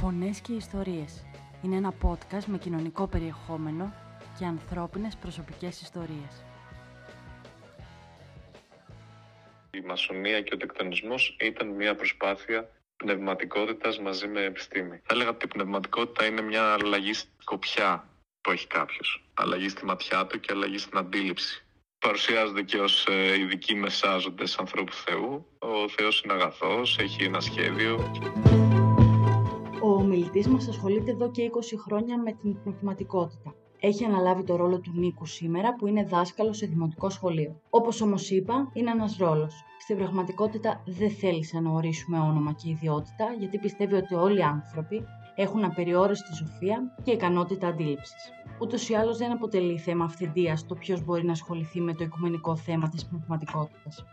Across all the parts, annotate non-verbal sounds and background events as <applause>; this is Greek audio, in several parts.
Φωνές και ιστορίες. Είναι ένα podcast με κοινωνικό περιεχόμενο και ανθρώπινες προσωπικές ιστορίες. Η μασονία και ο τεκτονισμός ήταν μια προσπάθεια πνευματικότητας μαζί με επιστήμη. Θα έλεγα ότι η πνευματικότητα είναι μια αλλαγή σκοπιά που έχει κάποιος. Αλλαγή στη ματιά του και αλλαγή στην αντίληψη. Παρουσιάζονται και ως ε, ειδικοί μεσάζοντες ανθρώπου Θεού. Ο Θεός είναι αγαθός, έχει ένα σχέδιο. Ο ομιλητής μας ασχολείται εδώ και 20 χρόνια με την πνευματικότητα. Έχει αναλάβει το ρόλο του Νίκου σήμερα που είναι δάσκαλος σε δημοτικό σχολείο. Όπως όμως είπα, είναι ένας ρόλος. Στην πραγματικότητα δεν θέλησε να ορίσουμε όνομα και ιδιότητα γιατί πιστεύει ότι όλοι οι άνθρωποι έχουν απεριόριστη σοφία και ικανότητα αντίληψης. Ούτως ή άλλως δεν αποτελεί θέμα αυθεντίας το ποιος μπορεί να ασχοληθεί με το οικουμενικό θέμα της πνευματικότητας.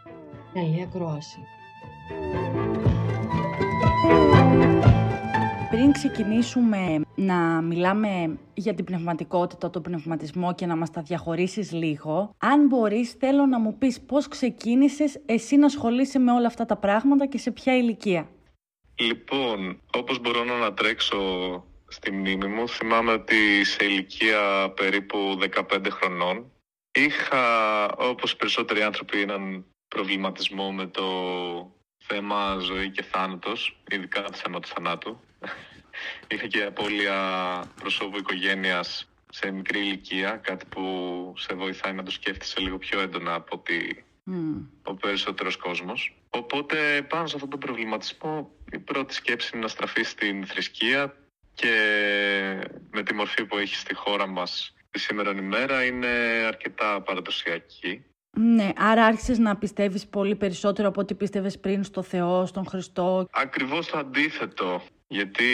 Καλή ακρόαση. Πριν ξεκινήσουμε να μιλάμε για την πνευματικότητα, τον πνευματισμό και να μας τα διαχωρίσεις λίγο, αν μπορείς θέλω να μου πεις πώς ξεκίνησες εσύ να ασχολείσαι με όλα αυτά τα πράγματα και σε ποια ηλικία. Λοιπόν, όπως μπορώ να ανατρέξω στη μνήμη μου, θυμάμαι ότι σε ηλικία περίπου 15 χρονών είχα, όπως περισσότεροι άνθρωποι, έναν προβληματισμό με το θέμα ζωή και θάνατος, ειδικά το θέμα του θανάτου. <laughs> Είχα και απώλεια προσώπου οικογένειας σε μικρή ηλικία, κάτι που σε βοηθάει να το σκέφτεσαι λίγο πιο έντονα από ότι ο περισσότερος κόσμος. Οπότε πάνω σε αυτόν τον προβληματισμό η πρώτη σκέψη είναι να στραφεί στην θρησκεία και με τη μορφή που έχει στη χώρα μας τη σήμερα ημέρα είναι αρκετά παραδοσιακή. Ναι, άρα άρχισες να πιστεύεις πολύ περισσότερο από ό,τι πίστευες πριν στο Θεό, στον Χριστό. Ακριβώς το αντίθετο, γιατί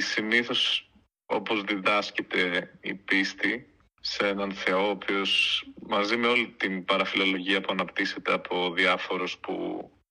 συνήθως όπως διδάσκεται η πίστη σε έναν Θεό, ο οποίος μαζί με όλη την παραφιλολογία που αναπτύσσεται από διάφορους που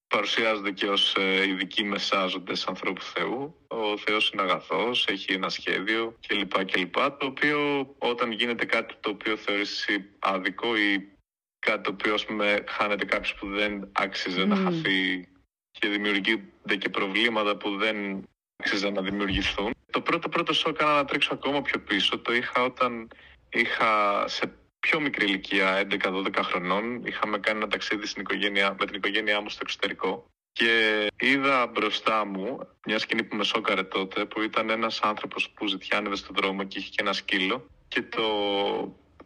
παρουσιάζονται και ως ε, ειδικοί μεσάζοντες ανθρώπου Θεού. Ο Θεός είναι αγαθός, έχει ένα σχέδιο κλπ. κλπ. Το οποίο όταν γίνεται κάτι το οποίο θεωρείς άδικο ή κάτι το οποίο πούμε, χάνεται κάποιος που δεν άξιζε να χαθεί και δημιουργούνται και προβλήματα που δεν άξιζαν να δημιουργηθούν. Το πρώτο πρώτο σοκ έκανα να τρέξω ακόμα πιο πίσω. Το είχα όταν είχα σε πιο μικρή ηλικία, 11-12 χρονών, είχαμε κάνει ένα ταξίδι στην οικογένεια, με την οικογένειά μου στο εξωτερικό και είδα μπροστά μου μια σκηνή που με σόκαρε τότε, που ήταν ένας άνθρωπος που ζητιάνευε στον δρόμο και είχε και ένα σκύλο και το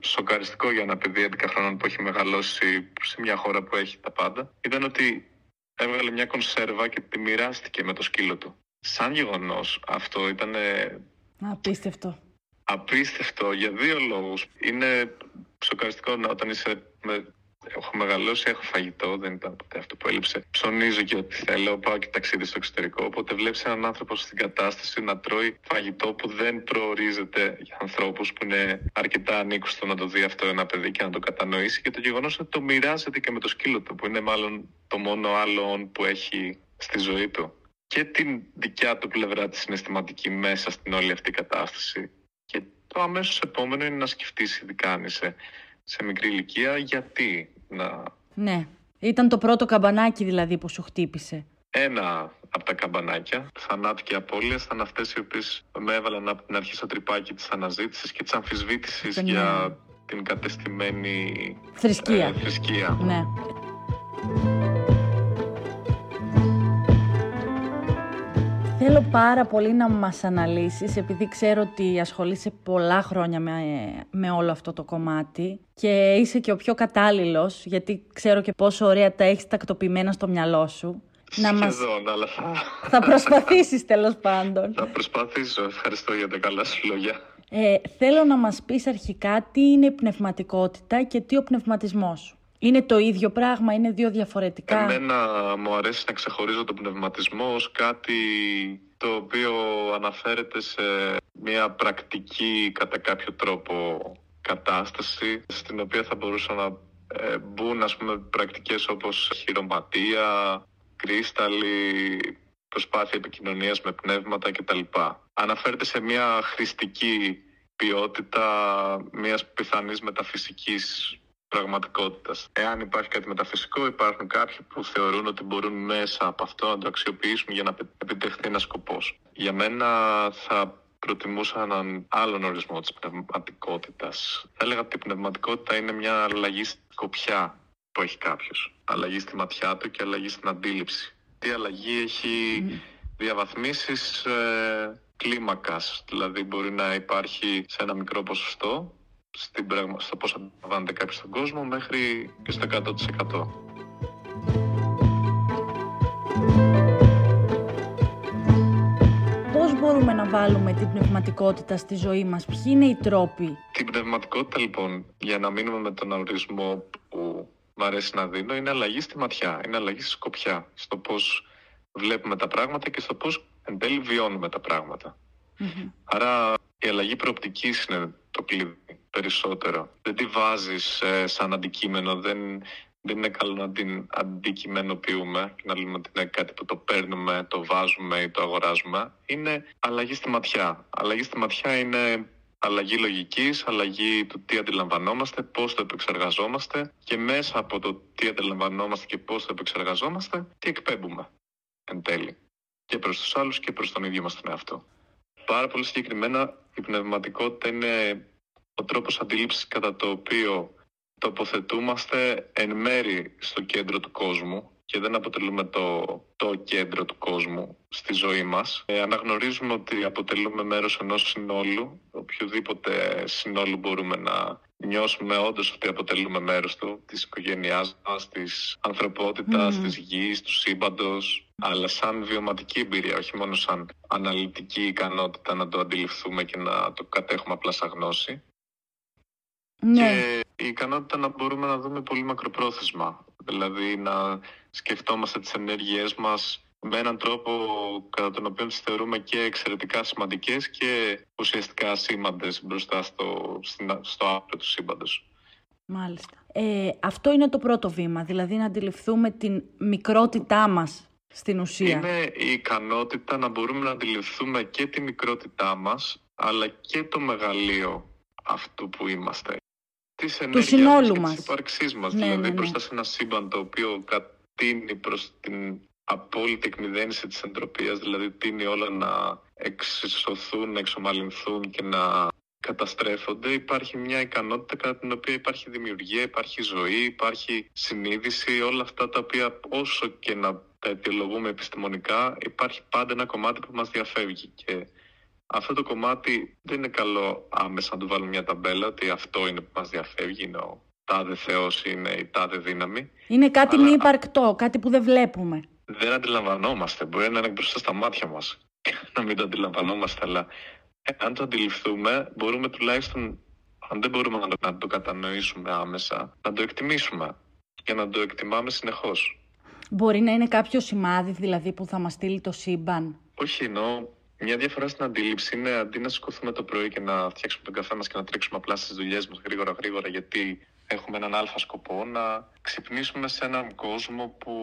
σοκαριστικό για ένα παιδί 11 χρόνων που έχει μεγαλώσει σε μια χώρα που έχει τα πάντα, ήταν ότι έβγαλε μια κονσέρβα και τη μοιράστηκε με το σκύλο του. Σαν γεγονός αυτό ήταν. Απίστευτο. Απίστευτο για δύο λόγους. Είναι σοκαριστικό όταν είσαι με Έχω μεγαλώσει, έχω φαγητό, δεν ήταν ποτέ αυτό που έλειψε. Ψωνίζω και ό,τι θέλω, πάω και ταξίδι στο εξωτερικό. Οπότε βλέπεις έναν άνθρωπο στην κατάσταση να τρώει φαγητό που δεν προορίζεται για ανθρώπους που είναι αρκετά ανήκουστο να το δει αυτό ένα παιδί και να το κατανοήσει. Και το γεγονός ότι το μοιράζεται και με το σκύλο του, που είναι μάλλον το μόνο άλλο που έχει στη ζωή του. Και την δικιά του πλευρά της συναισθηματική μέσα στην όλη αυτή κατάσταση. Και το αμέσως επόμενο είναι να σκεφτείς, ειδικά αν είσαι σε μικρή ηλικία γιατί να... Ναι. Ήταν το πρώτο καμπανάκι δηλαδή που σου χτύπησε. Ένα από τα καμπανάκια, θανάτου και απώλεια, ήταν αυτές οι οποίες με έβαλαν από την αρχή στο τρυπάκι της αναζήτησης και της αμφισβήτησης ναι. για την κατεστημένη θρησκεία. Ε, θρησκεία. Ναι. Θέλω πάρα πολύ να μας αναλύσεις, επειδή ξέρω ότι ασχολείσαι πολλά χρόνια με, με όλο αυτό το κομμάτι και είσαι και ο πιο κατάλληλος, γιατί ξέρω και πόσο ωραία τα έχεις τακτοποιημένα στο μυαλό σου. Να μας... αλλά θα... προσπαθήσεις τέλος πάντων. Θα προσπαθήσω, ευχαριστώ για τα καλά σου λόγια. Ε, θέλω να μας πεις αρχικά τι είναι η πνευματικότητα και τι ο πνευματισμός είναι το ίδιο πράγμα, είναι δύο διαφορετικά; Εμένα μου αρέσει να ξεχωρίζω τον πνευματισμό ως κάτι το οποίο αναφέρεται σε μια πρακτική κατά κάποιο τρόπο κατάσταση στην οποία θα μπορούσαν να ε, μπουν ας πούμε πρακτικές όπως χειροματία, κρίσταλοι, προσπάθεια επικοινωνίας με πνεύματα κτλ. Αναφέρεται σε μια χρηστική ποιότητα μιας πιθανής μεταφυσικής πραγματικότητας. Εάν υπάρχει κάτι μεταφυσικό, υπάρχουν κάποιοι που θεωρούν ότι μπορούν μέσα από αυτό να το αξιοποιήσουν για να επιτευχθεί ένας σκοπός. Για μένα θα προτιμούσα έναν άλλον ορισμό της πνευματικότητας. Θα έλεγα ότι η πνευματικότητα είναι μια αλλαγή σκοπιά που έχει κάποιος. Αλλαγή στη ματιά του και αλλαγή στην αντίληψη. Τι αλλαγή έχει διαβαθμίσεις ε, κλίμακας, δηλαδή μπορεί να υπάρχει σε ένα μικρό ποσοστό στην πραγμα... στο πώς αντιλαμβάνεται κάποιος στον κόσμο μέχρι και στο 100%. Πώς μπορούμε να βάλουμε την πνευματικότητα στη ζωή μας, ποιοι είναι οι τρόποι; Την πνευματικότητα λοιπόν, για να μείνουμε με τον ορισμό που μου αρέσει να δίνω, είναι αλλαγή στη ματιά, είναι αλλαγή στη σκοπιά, στο πώς βλέπουμε τα πράγματα και στο πώς εν τέλει βιώνουμε τα πραγματα Άρα η αλλαγή προοπτικής είναι το κλειδί περισσότερο. Δεν τη βάζεις ε, σαν αντικείμενο, δεν, δεν είναι καλό να την αντικειμενοποιούμε και να λέμε ότι είναι κάτι που το παίρνουμε, το βάζουμε ή το αγοράζουμε. Είναι αλλαγή στη ματιά. Αλλαγή στη ματιά είναι αλλαγή λογικής, αλλαγή του τι αντιλαμβανόμαστε, πώς το επεξεργαζόμαστε και μέσα από το τι αντιλαμβανόμαστε και πώς το επεξεργαζόμαστε, τι εκπέμπουμε εν τέλει. Και προς τους άλλους και προς τον ίδιο μας τον εαυτό. Πάρα πολύ συγκεκριμένα η πνευματικότητα είναι ο τρόπος αντίληψης κατά το οποίο τοποθετούμαστε εν μέρη στο κέντρο του κόσμου και δεν αποτελούμε το, το κέντρο του κόσμου στη ζωή μας. Ε, αναγνωρίζουμε ότι αποτελούμε μέρος ενός συνόλου, οποιοδήποτε συνόλου μπορούμε να νιώσουμε όντως ότι αποτελούμε μέρος του, της οικογένειάς μας, της ανθρωπότητας, mm. της γης, του σύμπαντος, αλλά σαν βιωματική εμπειρία, όχι μόνο σαν αναλυτική ικανότητα να το αντιληφθούμε και να το κατέχουμε απλά σαν γνώση. Ναι. Και η ικανότητα να μπορούμε να δούμε πολύ μακροπρόθεσμα. Δηλαδή να σκεφτόμαστε τις ενέργειές μας με έναν τρόπο κατά τον οποίο τις θεωρούμε και εξαιρετικά σημαντικές και ουσιαστικά σήμαντες μπροστά στο, στο άπλο του σύμπαντος. Μάλιστα. Ε, αυτό είναι το πρώτο βήμα, δηλαδή να αντιληφθούμε την μικρότητά μας στην ουσία. Είναι η ικανότητα να μπορούμε να αντιληφθούμε και τη μικρότητά μας, αλλά και το μεγαλείο αυτού που είμαστε της ενέργειας και της ύπαρξής μας. Ναι, δηλαδή ναι, ναι. μπροστά σε ένα σύμπαν το οποίο κατείνει προς την απόλυτη εκμυδένιση της εντροπίας, δηλαδή τίνει όλα να εξισωθούν, να εξομαλυνθούν και να καταστρέφονται, υπάρχει μια ικανότητα κατά την οποία υπάρχει δημιουργία, υπάρχει ζωή, υπάρχει συνείδηση, όλα αυτά τα οποία όσο και να τα αιτιολογούμε επιστημονικά, υπάρχει πάντα ένα κομμάτι που μας διαφεύγει και αυτό το κομμάτι δεν είναι καλό άμεσα να του βάλουμε μια ταμπέλα ότι αυτό είναι που μας διαφεύγει, είναι ο τάδε θεός, είναι η τάδε δύναμη. Είναι κάτι Αλλά... μη υπαρκτό, κάτι που δεν βλέπουμε. Δεν αντιλαμβανόμαστε, μπορεί να είναι μπροστά στα μάτια μας <laughs> να μην το αντιλαμβανόμαστε, αλλά αν το αντιληφθούμε μπορούμε τουλάχιστον, αν δεν μπορούμε να το, να το κατανοήσουμε άμεσα, να το εκτιμήσουμε και να το εκτιμάμε συνεχώς. Μπορεί να είναι κάποιος σημάδι δηλαδή που θα μας στείλει το σύμπαν. Όχι, εννοώ μια διαφορά στην αντίληψη είναι αντί να σηκωθούμε το πρωί και να φτιάξουμε τον καφέ μας και να τρέξουμε απλά στις δουλειές μας γρήγορα γρήγορα γιατί έχουμε έναν αλφα σκοπό, να ξυπνήσουμε σε έναν κόσμο που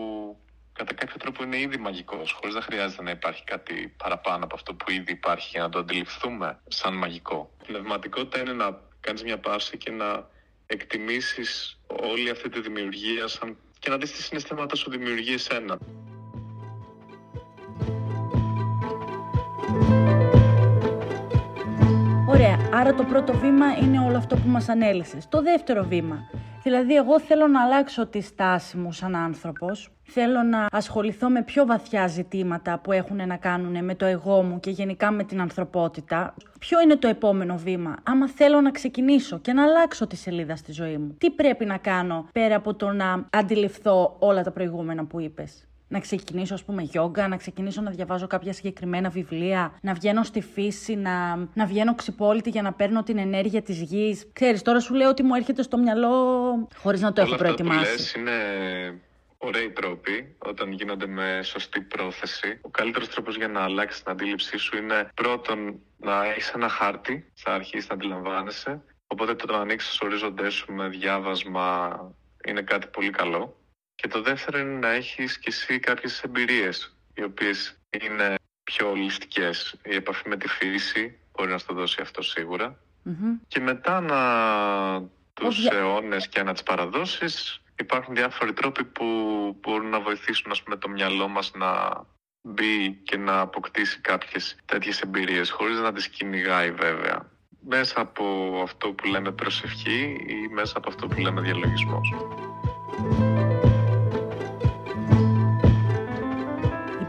κατά κάποιο τρόπο είναι ήδη μαγικός, χωρίς να χρειάζεται να υπάρχει κάτι παραπάνω από αυτό που ήδη υπάρχει για να το αντιληφθούμε σαν μαγικό. Η πνευματικότητα είναι να κάνεις μια πάση και να εκτιμήσεις όλη αυτή τη δημιουργία σαν... και να δεις τι συναισθήματα σου δημιουργεί εσένα. Ωραία, άρα το πρώτο βήμα είναι όλο αυτό που μας ανέλησες. Το δεύτερο βήμα, δηλαδή εγώ θέλω να αλλάξω τη στάση μου σαν άνθρωπος, θέλω να ασχοληθώ με πιο βαθιά ζητήματα που έχουν να κάνουν με το εγώ μου και γενικά με την ανθρωπότητα. Ποιο είναι το επόμενο βήμα, άμα θέλω να ξεκινήσω και να αλλάξω τη σελίδα στη ζωή μου. Τι πρέπει να κάνω πέρα από το να αντιληφθώ όλα τα προηγούμενα που είπες; Να ξεκινήσω ας πούμε γιόγκα, να ξεκινήσω να διαβάζω κάποια συγκεκριμένα βιβλία, να βγαίνω στη φύση, να, να βγαίνω ξυπόλυτη για να παίρνω την ενέργεια της γης. Ξέρεις, τώρα σου λέω ότι μου έρχεται στο μυαλό χωρίς να το έχω προετοιμάσει. Όλα αυτά που είναι ωραίοι τρόποι όταν γίνονται με σωστή πρόθεση. Ο καλύτερος τρόπος για να αλλάξεις την αντίληψή σου είναι πρώτον να έχεις ένα χάρτη, θα αρχίσεις να αντιλαμβάνεσαι. Οπότε το να ανοίξεις ορίζοντές σου με διάβασμα είναι κάτι πολύ καλό. Και το δεύτερο είναι να έχεις και εσύ κάποιες εμπειρίες, οι οποίες είναι πιο ολιστικές. Η επαφή με τη φύση μπορεί να στο δώσει αυτό Και μετά να τους αιώνες και ανά τις παραδόσεις υπάρχουν διάφοροι τρόποι που μπορούν να βοηθήσουν ας πούμε, το μυαλό μας να μπει και να αποκτήσει κάποιες τέτοιες εμπειρίες χωρίς να τις κυνηγάει βέβαια μέσα από αυτό που λέμε προσευχή ή μέσα από αυτό που λέμε διαλογισμός.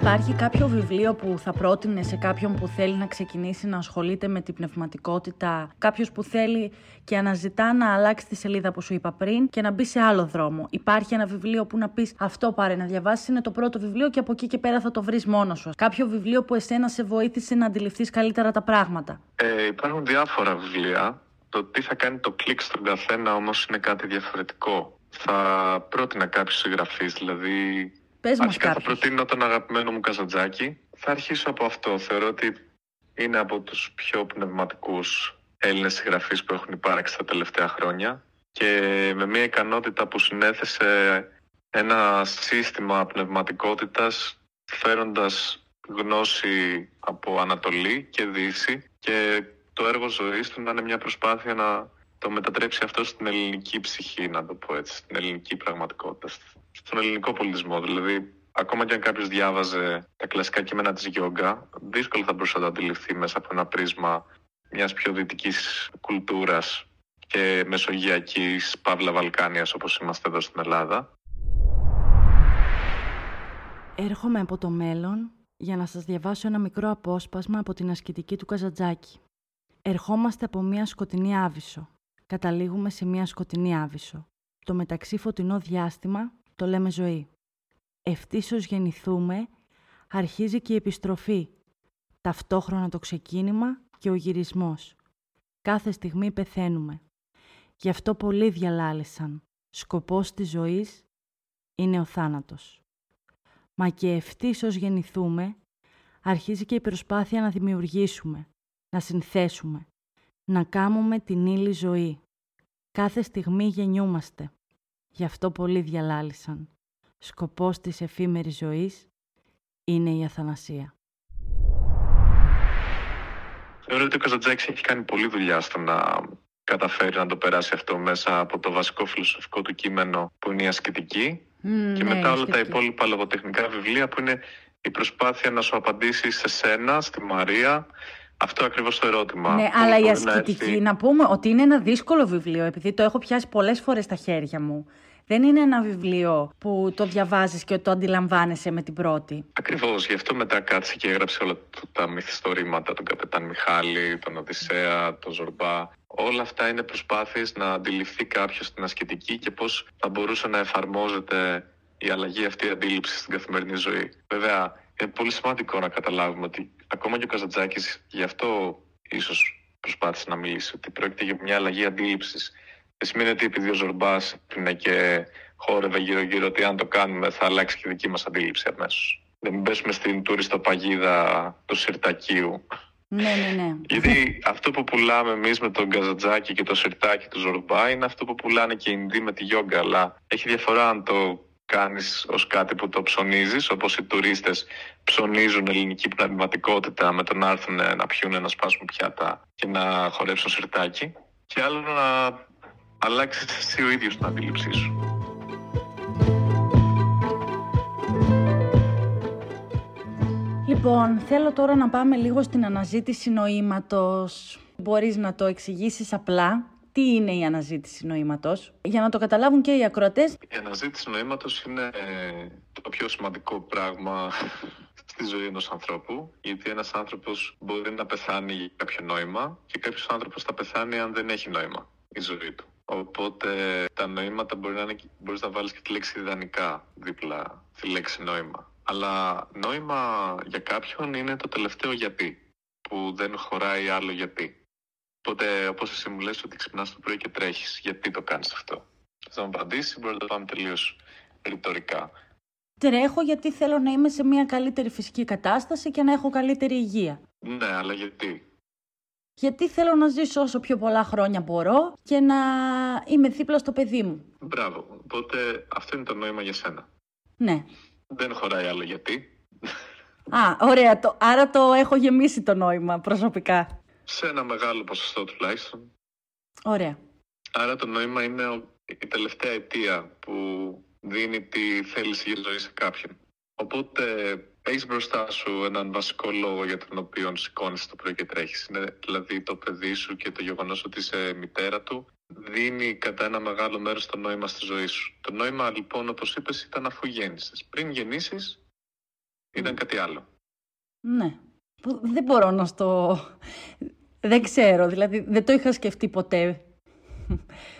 Υπάρχει κάποιο βιβλίο που θα πρότεινε σε κάποιον που θέλει να ξεκινήσει να ασχολείται με την πνευματικότητα, κάποιος που θέλει και αναζητά να αλλάξει τη σελίδα που σου είπα πριν και να μπει σε άλλο δρόμο. Υπάρχει ένα βιβλίο που να πεις Αυτό πάρε να διαβάσεις, είναι το πρώτο βιβλίο και από εκεί και πέρα θα το βρεις μόνος σου. Κάποιο βιβλίο που εσένα σε βοήθησε να αντιληφθείς καλύτερα τα πράγματα. Ε, υπάρχουν διάφορα βιβλία. Το τι θα κάνει το κλικ στον καθένα όμως είναι κάτι διαφορετικό. Θα πρότεινα κάποιους συγγραφείς, δηλαδή Πες μας θα προτείνω τον αγαπημένο μου Καζαντζάκη. Θα αρχίσω από αυτό. Θεωρώ ότι είναι από τους πιο πνευματικούς Έλληνες συγγραφείς που έχουν υπάρξει τα τελευταία χρόνια και με μια ικανότητα που συνέθεσε ένα σύστημα πνευματικότητας φέροντας γνώση από Ανατολή και Δύση και το έργο ζωής του να είναι μια προσπάθεια να το μετατρέψει αυτό στην ελληνική ψυχή, να το πω έτσι, στην ελληνική πραγματικότητα, στον ελληνικό πολιτισμό. Δηλαδή, ακόμα και αν κάποιος διάβαζε τα κλασικά κείμενα της Γιόγκα, δύσκολα θα μπορούσε να το αντιληφθεί μέσα από ένα πρίσμα μιας πιο δυτικής κουλτούρας και μεσογειακής παύλα Βαλκάνιας όπως είμαστε εδώ στην Ελλάδα. Έρχομαι από το μέλλον για να σας διαβάσω ένα μικρό απόσπασμα από την ασκητική του Καζατζάκη. Ερχόμαστε από μια σκοτεινή άβυσο. Καταλήγουμε σε μια σκοτεινή άβυσο. Το μεταξύ φωτεινό διάστημα το λέμε ζωή. Ευτήσως γεννηθούμε, αρχίζει και η επιστροφή. Ταυτόχρονα το ξεκίνημα και ο γυρισμός. Κάθε στιγμή πεθαίνουμε. Γι' αυτό πολλοί διαλάλησαν. Σκοπός της ζωής είναι ο θάνατος. Μα και ευτήσως γεννηθούμε, αρχίζει και η προσπάθεια να δημιουργήσουμε, να συνθέσουμε, να κάνουμε την ύλη ζωή. Κάθε στιγμή γεννιούμαστε. Γι' αυτό πολλοί διαλάλησαν. Σκοπός της εφήμερης ζωής είναι η αθανασία. Θεωρώ ότι ο Καζαντζάκης έχει κάνει πολλή δουλειά στο να καταφέρει να το περάσει αυτό μέσα από το βασικό φιλοσοφικό του κείμενο που είναι η ασκητική και ναι, μετά όλα τα υπόλοιπα λογοτεχνικά βιβλία που είναι η προσπάθεια να σου απαντήσει σε σένα, στη Μαρία, αυτό ακριβώς το ερώτημα. Ναι, αλλά η ασκητική, να, πούμε ότι είναι ένα δύσκολο βιβλίο, επειδή το έχω πιάσει πολλές φορές στα χέρια μου. Δεν είναι ένα βιβλίο που το διαβάζεις και το αντιλαμβάνεσαι με την πρώτη. Ακριβώς, γι' αυτό μετά κάτσε και έγραψε όλα τα μυθιστορήματα, τον Καπετάν Μιχάλη, τον Οδυσσέα, τον Ζορμπά. Όλα αυτά είναι προσπάθειες να αντιληφθεί κάποιος την ασκητική και πώς θα μπορούσε να εφαρμόζεται η αλλαγή αυτή η αντίληψη στην καθημερινή ζωή. Βέβαια, είναι πολύ σημαντικό να καταλάβουμε ότι ακόμα και ο Καζατζάκης γι' αυτό ίσως προσπάθησε να μιλήσει, ότι πρόκειται για μια αλλαγή αντίληψης δεν σημαίνει ότι επειδή ο Ζορμπάς είναι και χόρευε γύρω-γύρω ότι αν το κάνουμε θα αλλάξει και η δική μας αντίληψη αμέσως. Δεν μην πέσουμε στην τουριστοπαγίδα του Σιρτακίου. Ναι, ναι, ναι. Γιατί αυτό που πουλάμε εμείς με τον Καζατζάκι και το σιρτάκι του Ζορμπά είναι αυτό που πουλάνε και οι Ινδοί με τη γιόγκα. Αλλά έχει διαφορά αν το κάνεις ως κάτι που το ψωνίζεις, όπως οι τουρίστες ψωνίζουν ελληνική πνευματικότητα με το να έρθουν να πιούν, να σπάσουν πιάτα και να χορέψουν σιρτάκι. Και άλλο να αλλάξει εσύ ο ίδιος την αντίληψή σου. Λοιπόν, θέλω τώρα να πάμε λίγο στην αναζήτηση νοήματος. Μπορείς να το εξηγήσεις απλά. Τι είναι η αναζήτηση νοήματος, για να το καταλάβουν και οι ακροατές. Η αναζήτηση νοήματος είναι ε, το πιο σημαντικό πράγμα <laughs> στη ζωή ενός ανθρώπου, γιατί ένας άνθρωπος μπορεί να πεθάνει για κάποιο νόημα και κάποιος άνθρωπος θα πεθάνει αν δεν έχει νόημα η ζωή του. Οπότε τα νοήματα μπορεί να είναι, μπορείς να βάλεις και τη λέξη ιδανικά δίπλα τη λέξη νόημα. Αλλά νόημα για κάποιον είναι το τελευταίο γιατί, που δεν χωράει άλλο γιατί. Οπότε, όπως εσύ μου λες ότι ξυπνάς το πρωί και τρέχεις, γιατί το κάνεις αυτό. Θα μου απαντήσεις, μπορεί να το πάμε τελείως ρητορικά. Τρέχω γιατί θέλω να είμαι σε μια καλύτερη φυσική κατάσταση και να έχω καλύτερη υγεία. Ναι, αλλά γιατί; Γιατί θέλω να ζήσω όσο πιο πολλά χρόνια μπορώ και να είμαι δίπλα στο παιδί μου. Μπράβο. Οπότε αυτό είναι το νόημα για σένα. Ναι. Δεν χωράει άλλο γιατί. Α, ωραία. Το, άρα το έχω γεμίσει το νόημα προσωπικά. Σε ένα μεγάλο ποσοστό τουλάχιστον. Ωραία. Άρα το νόημα είναι η τελευταία αιτία που δίνει τη θέληση για ζωή σε κάποιον. Οπότε έχεις μπροστά σου έναν βασικό λόγο για τον οποίο σηκώνεις το πρωί και τρέχεις. Είναι δηλαδή το παιδί σου και το γεγονός ότι είσαι μητέρα του δίνει κατά ένα μεγάλο μέρος το νόημα στη ζωή σου. Το νόημα λοιπόν, όπως είπες, ήταν αφού γέννησες. Πριν γεννήσεις, ήταν κάτι άλλο. Ναι. Δεν μπορώ να στο. Δεν ξέρω, δηλαδή δεν το είχα σκεφτεί ποτέ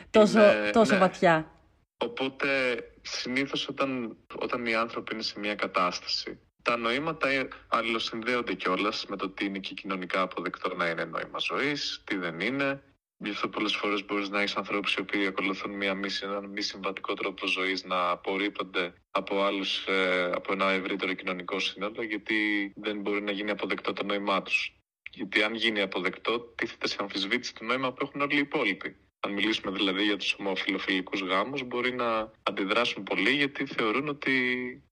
τόσο, τόσο ναι. βαθιά. Οπότε συνήθως όταν, όταν οι άνθρωποι είναι σε μια κατάσταση τα νοήματα αλληλοσυνδέονται κιόλας με το τι είναι και κοινωνικά αποδεκτό να είναι νόημα ζωής, τι δεν είναι. Γι' αυτό πολλές φορές μπορείς να έχεις ανθρώπους οι οποίοι ακολουθούν μια μη, έναν μη συμβατικό τρόπο ζωής να απορρίπτονται από άλλους, ε, από ένα ευρύτερο κοινωνικό σύνολο, γιατί δεν μπορεί να γίνει αποδεκτό το νόημά τους. Γιατί αν γίνει αποδεκτό, τίθεται σε αμφισβήτηση το νόημα που έχουν όλοι οι υπόλοιποι αν μιλήσουμε δηλαδή για τους ομοφιλοφιλικούς γάμους, μπορεί να αντιδράσουν πολύ γιατί θεωρούν ότι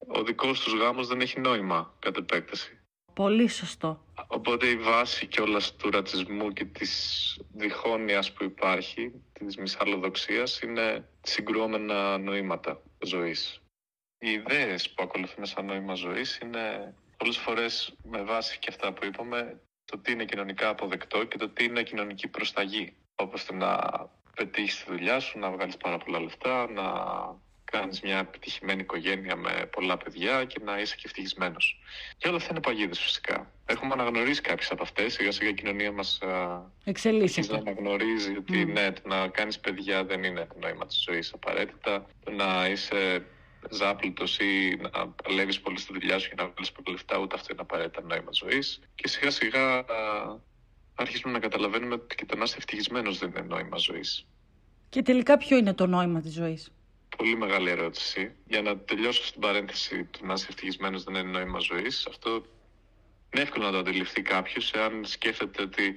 ο δικός τους γάμος δεν έχει νόημα κατ' επέκταση. Πολύ σωστό. Οπότε η βάση κιόλα του ρατσισμού και της διχόνοιας που υπάρχει, της μυσαλλοδοξίας, είναι συγκρουόμενα νοήματα ζωής. Οι ιδέες που ακολουθούμε σαν νόημα ζωής είναι πολλές φορές με βάση και αυτά που είπαμε το τι είναι κοινωνικά αποδεκτό και το τι είναι κοινωνική προσταγή. Όπως το να πετύχεις τη δουλειά σου, να βγάλεις πάρα πολλά λεφτά, να κάνεις μια επιτυχημένη οικογένεια με πολλά παιδιά και να είσαι και ευτυχισμένος. Και όλα αυτά είναι παγίδες φυσικά. Έχουμε αναγνωρίσει κάποιες από αυτές. Σιγά σιγά η κοινωνία μας εξελίσσεται. να αναγνωρίζει ότι mm. ναι, το να κάνεις παιδιά δεν είναι το νόημα της ζωής απαραίτητα. Το να είσαι ζάπλουτο ή να παλεύεις πολύ στη δουλειά σου για να βγάλεις πολλά λεφτά, ούτε αυτό είναι απαραίτητα νόημα ζωής. Και σιγά σιγά αρχίζουμε να καταλαβαίνουμε ότι και το να είσαι ευτυχισμένος δεν είναι νόημα ζωής. Και τελικά ποιο είναι το νόημα της ζωής; Πολύ μεγάλη ερώτηση. Για να τελειώσω στην παρένθεση του να είσαι ευτυχισμένος δεν είναι νόημα ζωής, αυτό είναι εύκολο να το αντιληφθεί κάποιος εάν σκέφτεται ότι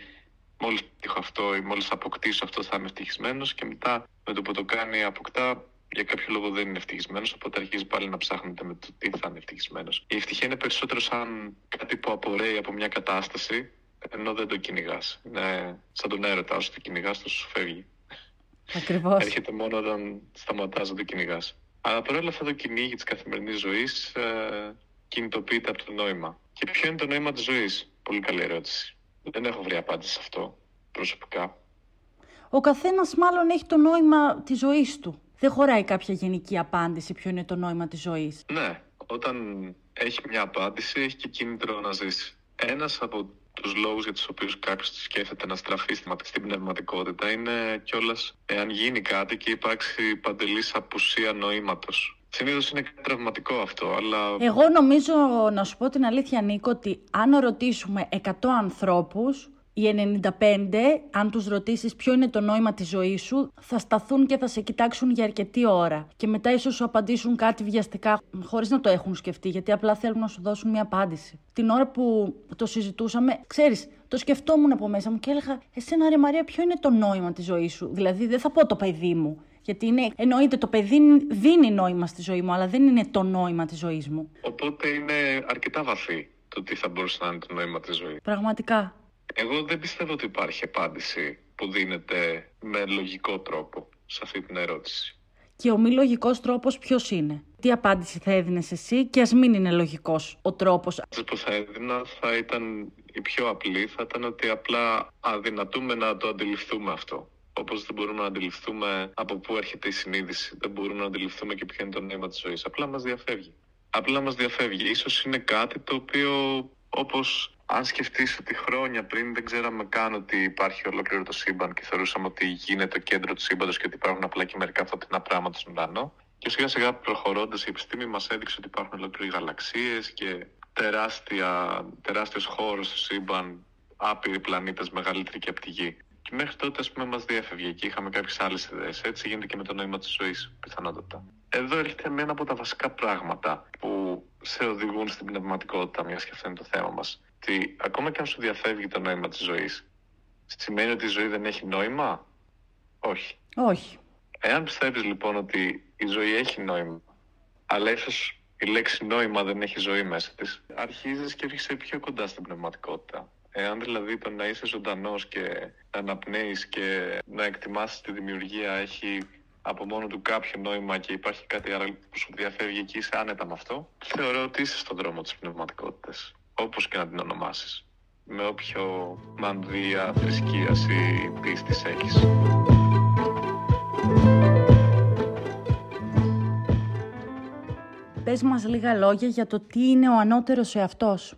μόλις πετύχω αυτό ή μόλις αποκτήσω αυτό θα είμαι ευτυχισμένος και μετά με το που το κάνει αποκτά για κάποιο λόγο δεν είναι ευτυχισμένος, οπότε αρχίζει πάλι να ψάχνετε με το τι θα είναι ευτυχισμένος. Η ευτυχία είναι περισσότερο σαν κάτι που απορρέει από μια κατάσταση ενώ δεν το κυνηγάς. Είναι σαν τον έρωτα. Όσο το κυνηγάς, τόσο σου φεύγει. Ακριβώς. Έρχεται μόνο όταν σταματάς να το κυνηγάς. Αλλά παρόλα αυτά το κυνήγι της καθημερινής ζωής ε, κινητοποιείται από το νόημα. Και ποιο είναι το νόημα της ζωής, Πολύ καλή ερώτηση. Δεν έχω βρει απάντηση σε αυτό προσωπικά. Ο καθένας μάλλον έχει το νόημα της ζωής του. Δεν χωράει κάποια γενική απάντηση ποιο είναι το νόημα της ζωής. Ναι, όταν έχει μια απάντηση, έχει και κίνητρο να ζήσει. Ένας από τους λόγους για τους οποίους κάποιος σκέφτεται να στραφεί στην πνευματικότητα είναι κιόλας εάν γίνει κάτι και υπάρξει παντελής απουσία νοήματος. Συνήθως είναι τραυματικό αυτό, αλλά. Εγώ νομίζω, να σου πω την αλήθεια, Νίκο, ότι αν ρωτήσουμε 100 ανθρώπους, οι 95, αν τους ρωτήσεις ποιο είναι το νόημα της ζωής σου, θα σταθούν και θα σε κοιτάξουν για αρκετή ώρα. Και μετά ίσως σου απαντήσουν κάτι βιαστικά, χωρίς να το έχουν σκεφτεί, γιατί απλά θέλουν να σου δώσουν μια απάντηση. Την ώρα που το συζητούσαμε, ξέρεις, το σκεφτόμουν από μέσα μου και έλεγα, εσένα ρε Μαρία, ποιο είναι το νόημα της ζωής σου; Δηλαδή δεν θα πω το παιδί μου, γιατί είναι, εννοείται το παιδί δίνει νόημα στη ζωή μου, αλλά δεν είναι το νόημα της ζωής μου. Οπότε είναι αρκετά βαθύ το τι θα μπορούσε να είναι το νόημα της ζωής. Πραγματικά. Εγώ δεν πιστεύω ότι υπάρχει απάντηση που δίνεται με λογικό τρόπο σε αυτή την ερώτηση. Και ο μη λογικός τρόπος ποιος είναι; Τι απάντηση θα έδινες εσύ και ας μην είναι λογικός ο τρόπος; Αυτό που θα έδινα θα ήταν η πιο απλή, θα ήταν ότι απλά αδυνατούμε να το αντιληφθούμε αυτό. Όπως δεν μπορούμε να αντιληφθούμε από πού έρχεται η συνείδηση, δεν μπορούμε να αντιληφθούμε και ποιο είναι το νόημα της ζωής. Απλά μας διαφεύγει. Απλά μας διαφεύγει. σω είναι κάτι το οποίο, όπως αν σκεφτείς ότι χρόνια πριν δεν ξέραμε καν ότι υπάρχει ολόκληρο το σύμπαν και θεωρούσαμε ότι γίνεται το κέντρο του σύμπαντος και ότι υπάρχουν απλά και μερικά φωτεινά πράγματα στον ουρανό. Και σιγά σιγά προχωρώντας, η επιστήμη μας έδειξε ότι υπάρχουν ολόκληρες γαλαξίες και τεράστια, τεράστιος χώρος στο σύμπαν, άπειροι πλανήτες μεγαλύτεροι και από τη Γη. Και μέχρι τότε, ας πούμε, μας διέφευγε και είχαμε κάποιες άλλες ιδέες. Έτσι γίνεται και με το νόημα της ζωής, πιθανότατα. Εδώ έρχεται με ένα από τα βασικά πράγματα που σε οδηγούν στην πνευματικότητα, μιας και αυτό είναι το θέμα μας ότι ακόμα και αν σου διαφεύγει το νόημα της ζωής, σημαίνει ότι η ζωή δεν έχει νόημα; Όχι. Όχι. Εάν πιστεύεις λοιπόν ότι η ζωή έχει νόημα, αλλά ίσως η λέξη νόημα δεν έχει ζωή μέσα της, αρχίζεις και έρχεσαι πιο κοντά στην πνευματικότητα. Εάν δηλαδή το να είσαι ζωντανός και να αναπνέεις και να εκτιμάς τη δημιουργία έχει από μόνο του κάποιο νόημα και υπάρχει κάτι άλλο που σου διαφεύγει και είσαι άνετα με αυτό, θεωρώ ότι είσαι στον δρόμο της πνευματικότητας, όπως και να την ονομάσεις, με όποιο μανδύα θρησκείας ή πίστης έχεις. Πες μας λίγα λόγια για το τι είναι ο ανώτερος εαυτός.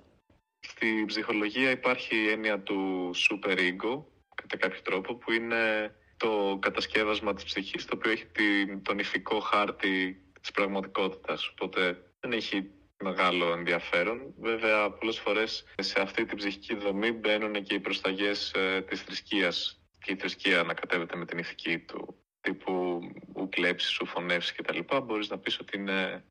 Στη ψυχολογία υπάρχει η έννοια του super ego, κατά κάποιο τρόπο, που είναι το κατασκεύασμα της ψυχής, το οποίο έχει τον ηθικό χάρτη της πραγματικότητας. Οπότε δεν έχει μεγάλο ενδιαφέρον. Βέβαια, πολλές φορές σε αυτή την ψυχική δομή μπαίνουν και οι προσταγές ε, της θρησκείας και η θρησκεία ανακατεύεται με την ηθική του τύπου ου κλέψεις, ου φωνεύσεις κτλ. Μπορείς να πεις ότι είναι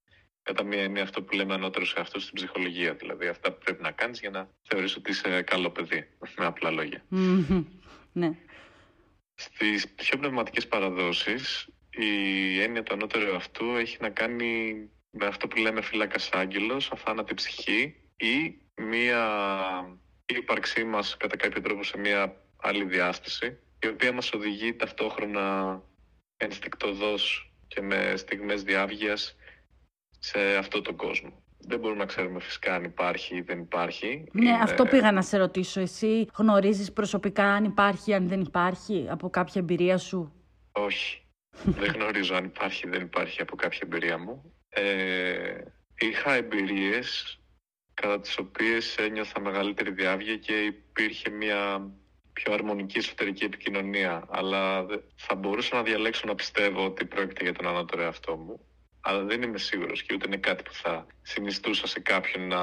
κατά μία έννοια αυτό που λέμε ανώτερο σε αυτό στην ψυχολογία. Δηλαδή αυτά που πρέπει να κάνεις για να θεωρείς ότι είσαι καλό παιδί, με απλά Ναι. Στις πιο πνευματικές παραδόσεις η έννοια του ανώτερου αυτού έχει να κάνει με αυτό που λέμε φύλακας άγγελος, αθάνατη ψυχή ή μία ύπαρξή μας κατά κάποιο τρόπο σε μία άλλη διάσταση η οποία μας οδηγεί ταυτόχρονα ενστικτοδός και με στιγμές διάβγειας σε αυτό τον κόσμο. Δεν μπορούμε να ξέρουμε φυσικά αν υπάρχει ή δεν υπάρχει. Ναι, αυτό πήγα να σε ρωτήσω. Εσύ γνωρίζεις προσωπικά αν υπάρχει ή αν δεν υπάρχει από κάποια εμπειρία σου; Όχι. <laughs> δεν γνωρίζω αν υπάρχει ή δεν υπάρχει από κάποια εμπειρία μου. Ε, είχα εμπειρίες κατά τις οποίες ένιωθα μεγαλύτερη διάβγεια και υπήρχε μια πιο αρμονική εσωτερική επικοινωνία. Αλλά θα μπορούσα να διαλέξω να πιστεύω ότι πρόκειται για τον ανώτερο εαυτό μου αλλά δεν είμαι σίγουρος και ούτε είναι κάτι που θα συνιστούσα σε κάποιον να...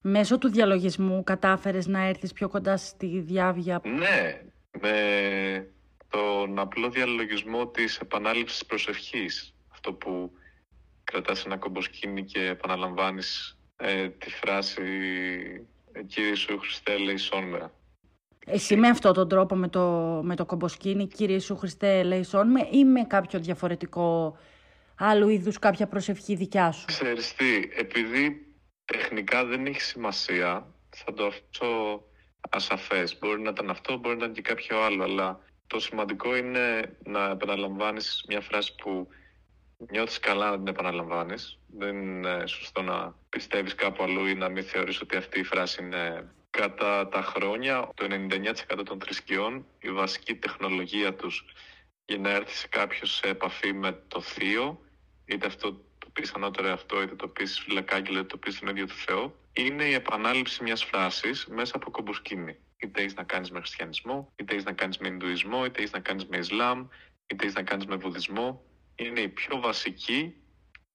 Μέσω του διαλογισμού κατάφερες να έρθεις πιο κοντά στη διάβια; Ναι, με τον απλό διαλογισμό της επανάληψης προσευχής. Αυτό που κρατάς ένα κομποσκίνη και επαναλαμβάνεις ε, τη φράση «Κύριε Σου Χριστέ, ελέησόν με». Εσύ με αυτόν τον τρόπο, με το, με το κομποσκίνη «Κύριε Σου Χριστέ, ελέησόν με» ή με κάποιο διαφορετικό άλλου είδους κάποια προσευχή δικιά σου. Ξέρεις τι, επειδή τεχνικά δεν έχει σημασία, θα το αφήσω ασαφές. Μπορεί να ήταν αυτό, μπορεί να ήταν και κάποιο άλλο, αλλά το σημαντικό είναι να επαναλαμβάνεις μια φράση που νιώθεις καλά να την επαναλαμβάνεις. Δεν είναι σωστό να πιστεύεις κάπου αλλού ή να μην θεωρείς ότι αυτή η φράση είναι κατά τα χρόνια. Το 99% των θρησκειών η βασική τεχνολογία τους για να έρθει σε κάποιο σε επαφή με το θείο είτε αυτό το πεις ανώτερο αυτό, είτε το πεις φυλακάκι, είτε το πεις στον ίδιο του Θεό, είναι η επανάληψη μιας φράσης μέσα από κομποσκίνη. Είτε έχεις να κάνεις με χριστιανισμό, είτε έχεις να κάνεις με Ινδουισμό, είτε έχεις να κάνεις με Ισλάμ, είτε έχεις να κάνεις με Βουδισμό. Είναι η πιο βασική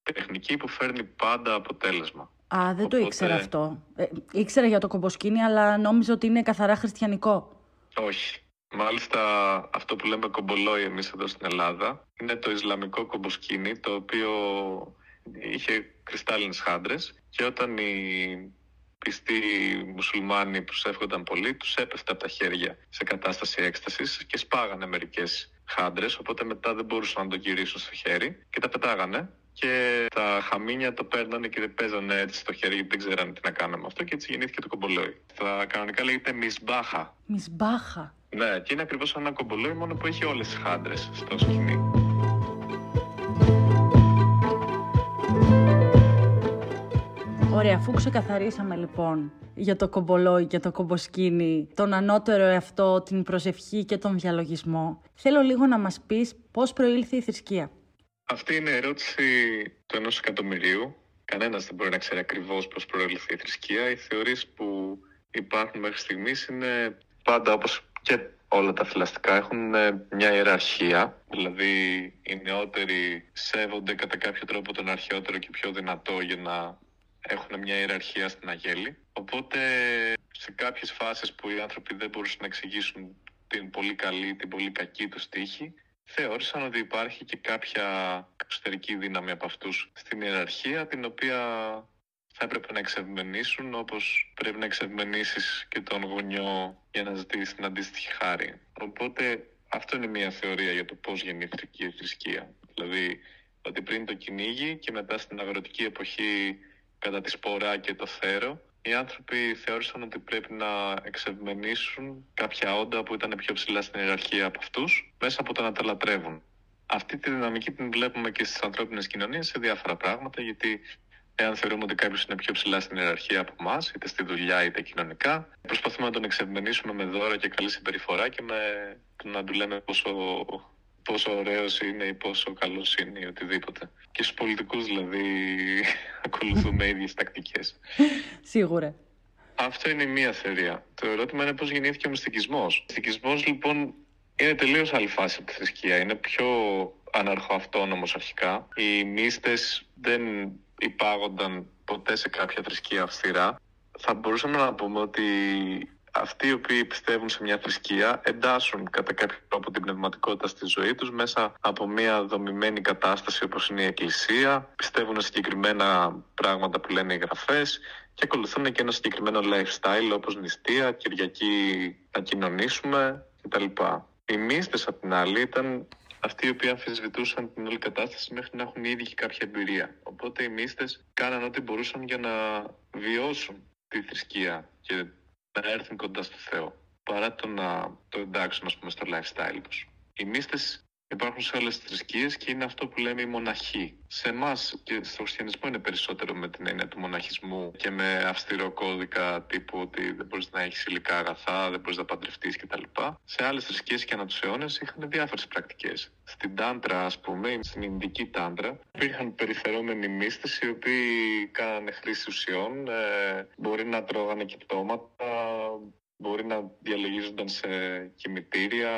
τεχνική που φέρνει πάντα αποτέλεσμα. Α, δεν το ήξερα αυτό. Ε, ήξερα για το κομποσκίνη, αλλά νόμιζα ότι είναι καθαρά χριστιανικό. Όχι. Μάλιστα αυτό που λέμε κομπολόι εμείς εδώ στην Ελλάδα είναι το Ισλαμικό κομποσκίνη το οποίο είχε κρυστάλλινες χάντρες και όταν οι πιστοί μουσουλμάνοι προσεύχονταν πολύ τους έπεφτε από τα χέρια σε κατάσταση έκστασης και σπάγανε μερικές χάντρες οπότε μετά δεν μπορούσαν να το γυρίσουν στο χέρι και τα πετάγανε και τα χαμίνια το παίρνανε και δεν παίζανε έτσι στο χέρι γιατί δεν ξέρανε τι να κάνουν με αυτό και έτσι γεννήθηκε το κομπολόι. Θα κανονικά λέγεται μισμπάχα. Μισμπάχα. Ναι, και είναι ακριβώς ένα κομπολόι μόνο που έχει όλες τις χάντρες στο σκηνή. Ωραία, αφού ξεκαθαρίσαμε λοιπόν για το κομπολόι και το κομποσκίνη, τον ανώτερο εαυτό, την προσευχή και τον διαλογισμό, θέλω λίγο να μας πεις πώς προήλθε η θρησκεία. Αυτή είναι η ερώτηση του ενός εκατομμυρίου. Κανένας δεν μπορεί να ξέρει ακριβώς πώς προήλθε η θρησκεία. Οι θεωρίες που υπάρχουν μέχρι στιγμής είναι πάντα όπως και όλα τα θηλαστικά έχουν ε, μια ιεραρχία, δηλαδή οι νεότεροι σέβονται κατά κάποιο τρόπο τον αρχαιότερο και πιο δυνατό για να έχουν μια ιεραρχία στην αγέλη. Οπότε σε κάποιες φάσεις που οι άνθρωποι δεν μπορούσαν να εξηγήσουν την πολύ καλή, την πολύ κακή τους τύχη, θεώρησαν ότι υπάρχει και κάποια εξωτερική δύναμη από αυτούς στην ιεραρχία, την οποία θα έπρεπε να εξευμενήσουν όπως πρέπει να εξευμενήσεις και τον γονιό για να ζητήσει την αντίστοιχη χάρη. Οπότε αυτό είναι μια θεωρία για το πώς γεννήθηκε η θρησκεία. Δηλαδή ότι πριν το κυνήγι και μετά στην αγροτική εποχή κατά τη σπορά και το θέρο οι άνθρωποι θεώρησαν ότι πρέπει να εξευμενήσουν κάποια όντα που ήταν πιο ψηλά στην ιεραρχία από αυτούς, μέσα από το να τα λατρεύουν. Αυτή τη δυναμική την βλέπουμε και στις ανθρώπινες κοινωνίες σε διάφορα πράγματα, γιατί εάν θεωρούμε ότι κάποιος είναι πιο ψηλά στην ιεραρχία από εμάς, είτε στη δουλειά είτε κοινωνικά, προσπαθούμε να τον εξευμενήσουμε με δώρα και καλή συμπεριφορά και με να του λέμε πόσο, πόσο ωραίος είναι ή πόσο καλός είναι ή οτιδήποτε. Και στους πολιτικούς δηλαδή <laughs> ακολουθούμε <laughs> ίδιες τακτικές. Σίγουρα. Αυτό είναι η μία θεωρία. Το ερώτημα είναι πώς γεννήθηκε ο μυστικισμός. Ο μυστικισμός λοιπόν είναι τελείως άλλη φάση από τη θρησκεία. Είναι πιο αναρχοαυτόνομος αρχικά. Οι μύστες δεν υπάγονταν ποτέ σε κάποια θρησκεία αυστηρά. Θα μπορούσαμε να πούμε ότι αυτοί οι οποίοι πιστεύουν σε μια θρησκεία εντάσσουν κατά κάποιο τρόπο την πνευματικότητα στη ζωή τους μέσα από μια δομημένη κατάσταση όπως είναι η Εκκλησία, πιστεύουν σε συγκεκριμένα πράγματα που λένε οι γραφές και ακολουθούν και ένα συγκεκριμένο lifestyle όπως νηστεία, Κυριακή να κοινωνήσουμε κτλ. Οι μύστες απ' την άλλη ήταν αυτοί οι οποίοι αμφισβητούσαν την όλη κατάσταση μέχρι να έχουν ήδη και κάποια εμπειρία. Οπότε οι μύστες κάναν ό,τι μπορούσαν για να βιώσουν τη θρησκεία και να έρθουν κοντά στο Θεό, παρά το να το εντάξουν ας πούμε, στο lifestyle τους. Οι μύστες υπάρχουν σε όλες τις θρησκείες και είναι αυτό που λέμε η μοναχή. Σε εμάς και στο χριστιανισμό είναι περισσότερο με την έννοια του μοναχισμού και με αυστηρό κώδικα τύπου ότι δεν μπορείς να έχεις υλικά αγαθά, δεν μπορείς να παντρευτείς κτλ. Σε άλλες θρησκείες και ανά τους αιώνες είχαν διάφορες πρακτικές. Στην τάντρα, ας πούμε, στην Ινδική τάντρα, υπήρχαν περιφερόμενοι μύστες οι οποίοι κάνανε χρήση ουσιών, ε, μπορεί να τρώγανε και πτώματα, μπορεί να διαλογίζονταν σε κημητήρια,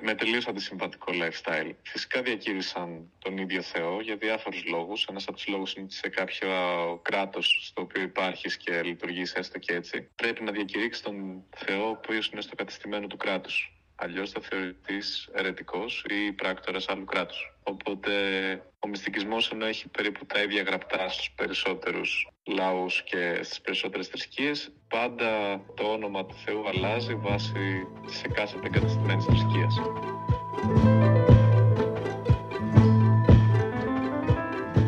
με τελείως αντισυμβατικό lifestyle. Φυσικά διακήρυσαν τον ίδιο Θεό για διάφορους λόγους. Ένας από τους λόγους είναι ότι σε κάποιο κράτος στο οποίο υπάρχεις και λειτουργείς έστω και έτσι, πρέπει να διακηρύξεις τον Θεό, ο οποίος είναι στο κατεστημένο του κράτους. Αλλιώς θα θεωρηθείς αιρετικός ή πράκτορας άλλου κράτους. Οπότε ο μυστικισμός ενώ έχει περίπου τα ίδια γραπτά στους περισσότερους λαούς και στις περισσότερες θρησκείες, πάντα το όνομα του Θεού αλλάζει βάσει τη εκάστοτε εγκαταστημένη θρησκείας.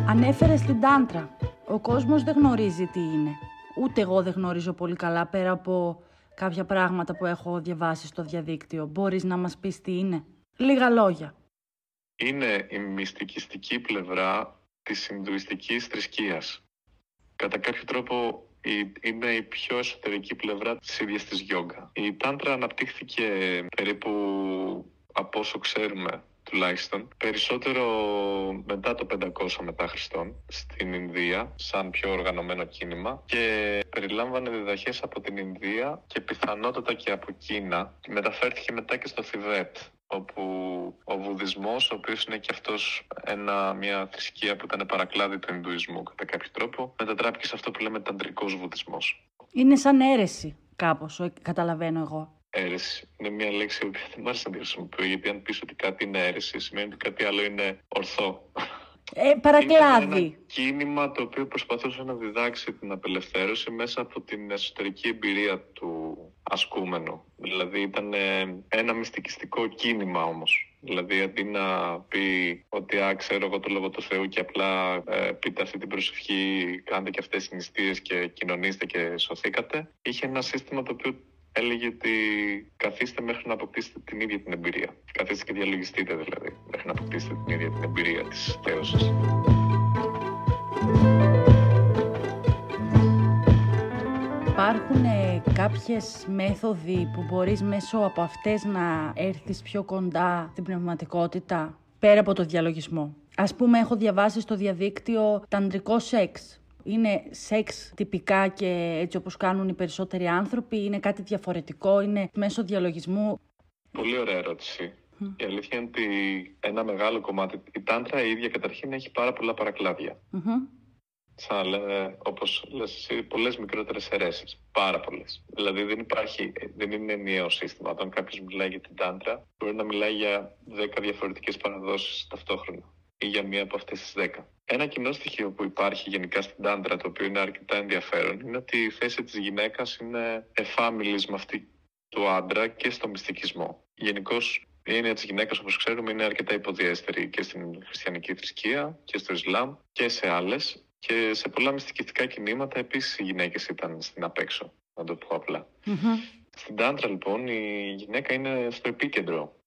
Ανέφερε στην Τάντρα. Ο κόσμος δεν γνωρίζει τι είναι. Ούτε εγώ δεν γνωρίζω πολύ καλά πέρα από κάποια πράγματα που έχω διαβάσει στο διαδίκτυο. Μπορείς να μας πεις τι είναι; Λίγα λόγια. Είναι η μυστικιστική πλευρά της Ινδουιστικής θρησκείας. Κατά κάποιο τρόπο είναι η πιο εσωτερική πλευρά της ίδιας της γιόγκα. Η Τάντρα αναπτύχθηκε περίπου από όσο ξέρουμε τουλάχιστον, περισσότερο μετά το 500 μετά Χριστόν στην Ινδία, σαν πιο οργανωμένο κίνημα και περιλάμβανε διδαχές από την Ινδία και πιθανότατα και από Κίνα. Μεταφέρθηκε μετά και στο Θιβέτ, όπου ο Βουδισμός, ο οποίος είναι και αυτός ένα, μια θρησκεία που ήταν παρακλάδι του Ινδουισμού κατά κάποιο τρόπο, μετατράπηκε σε αυτό που λέμε ταντρικός Βουδισμός. Είναι σαν αίρεση κάπως, καταλαβαίνω εγώ αίρεση. Είναι μια λέξη που δεν μου άρεσε να τη χρησιμοποιώ, γιατί αν πεις ότι κάτι είναι αίρεση, σημαίνει ότι κάτι άλλο είναι ορθό. Ε, παρακλάδι. Είναι ένα κίνημα το οποίο προσπαθούσε να διδάξει την απελευθέρωση μέσα από την εσωτερική εμπειρία του ασκούμενου. Δηλαδή ήταν ένα μυστικιστικό κίνημα όμως. Δηλαδή αντί να πει ότι α, ξέρω εγώ το λόγο του Θεού και απλά ε, πείτε αυτή την προσευχή, κάντε και αυτές τις νηστείες και κοινωνήστε και σωθήκατε, είχε ένα σύστημα το οποίο έλεγε ότι καθίστε μέχρι να αποκτήσετε την ίδια την εμπειρία. Καθίστε και διαλογιστείτε δηλαδή, μέχρι να αποκτήσετε την ίδια την εμπειρία της θέωσης. Υπάρχουν ε, κάποιες μέθοδοι που μπορείς μέσω από αυτές να έρθεις πιο κοντά στην πνευματικότητα, πέρα από το διαλογισμό; Ας πούμε, έχω διαβάσει στο διαδίκτυο ταντρικό σεξ είναι σεξ τυπικά και έτσι όπως κάνουν οι περισσότεροι άνθρωποι, είναι κάτι διαφορετικό, είναι μέσω διαλογισμού. Πολύ ωραία ερώτηση. Η αλήθεια είναι ότι ένα μεγάλο κομμάτι, η τάντρα η ίδια καταρχήν έχει πάρα πολλά παρακλάδια. Mm-hmm. Σαν λέμε, όπως λες εσύ, πολλές μικρότερες αιρέσεις. Πάρα πολλές. Δηλαδή δεν υπάρχει, δεν είναι ενιαίο σύστημα. Όταν κάποιος μιλάει για την τάντρα, μπορεί να μιλάει για 10 διαφορετικές παραδόσεις ταυτόχρονα ή για μία από αυτές τις 10. Ένα κοινό στοιχείο που υπάρχει γενικά στην τάντρα, το οποίο είναι αρκετά ενδιαφέρον, είναι ότι η θέση της γυναίκας είναι εφάμιλης με αυτή του άντρα και στο μυστικισμό. Γενικώς η έννοια της γυναίκας, όπως ξέρουμε, είναι αρκετά υποδιέστερη και στην χριστιανική θρησκεία και στο Ισλάμ και σε άλλες. Και σε πολλά μυστικιστικά κινήματα επίσης οι γυναίκες ήταν στην απέξω, να το πω απλα Στην Τάντρα λοιπόν η γυναίκα είναι στο επίκεντρο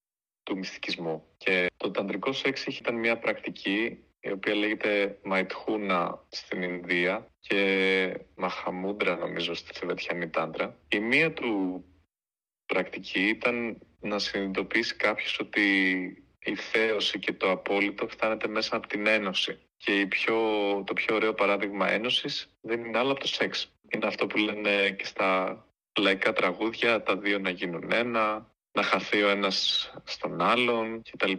του μυστικισμού και το ταντρικό σεξ ήταν μια πρακτική η οποία λέγεται Μαϊτχούνα στην Ινδία και Μαχαμούντρα νομίζω στη Θεβετιανή Τάντρα. Η μία του πρακτική ήταν να συνειδητοποιήσει κάποιος ότι η θέωση και το απόλυτο φτάνεται μέσα από την ένωση. Και η πιο, το πιο ωραίο παράδειγμα ένωσης δεν είναι άλλο από το σεξ. Είναι αυτό που λένε και στα λαϊκά τραγούδια, τα δύο να γίνουν ένα, να χαθεί ο ένας στον άλλον κτλ.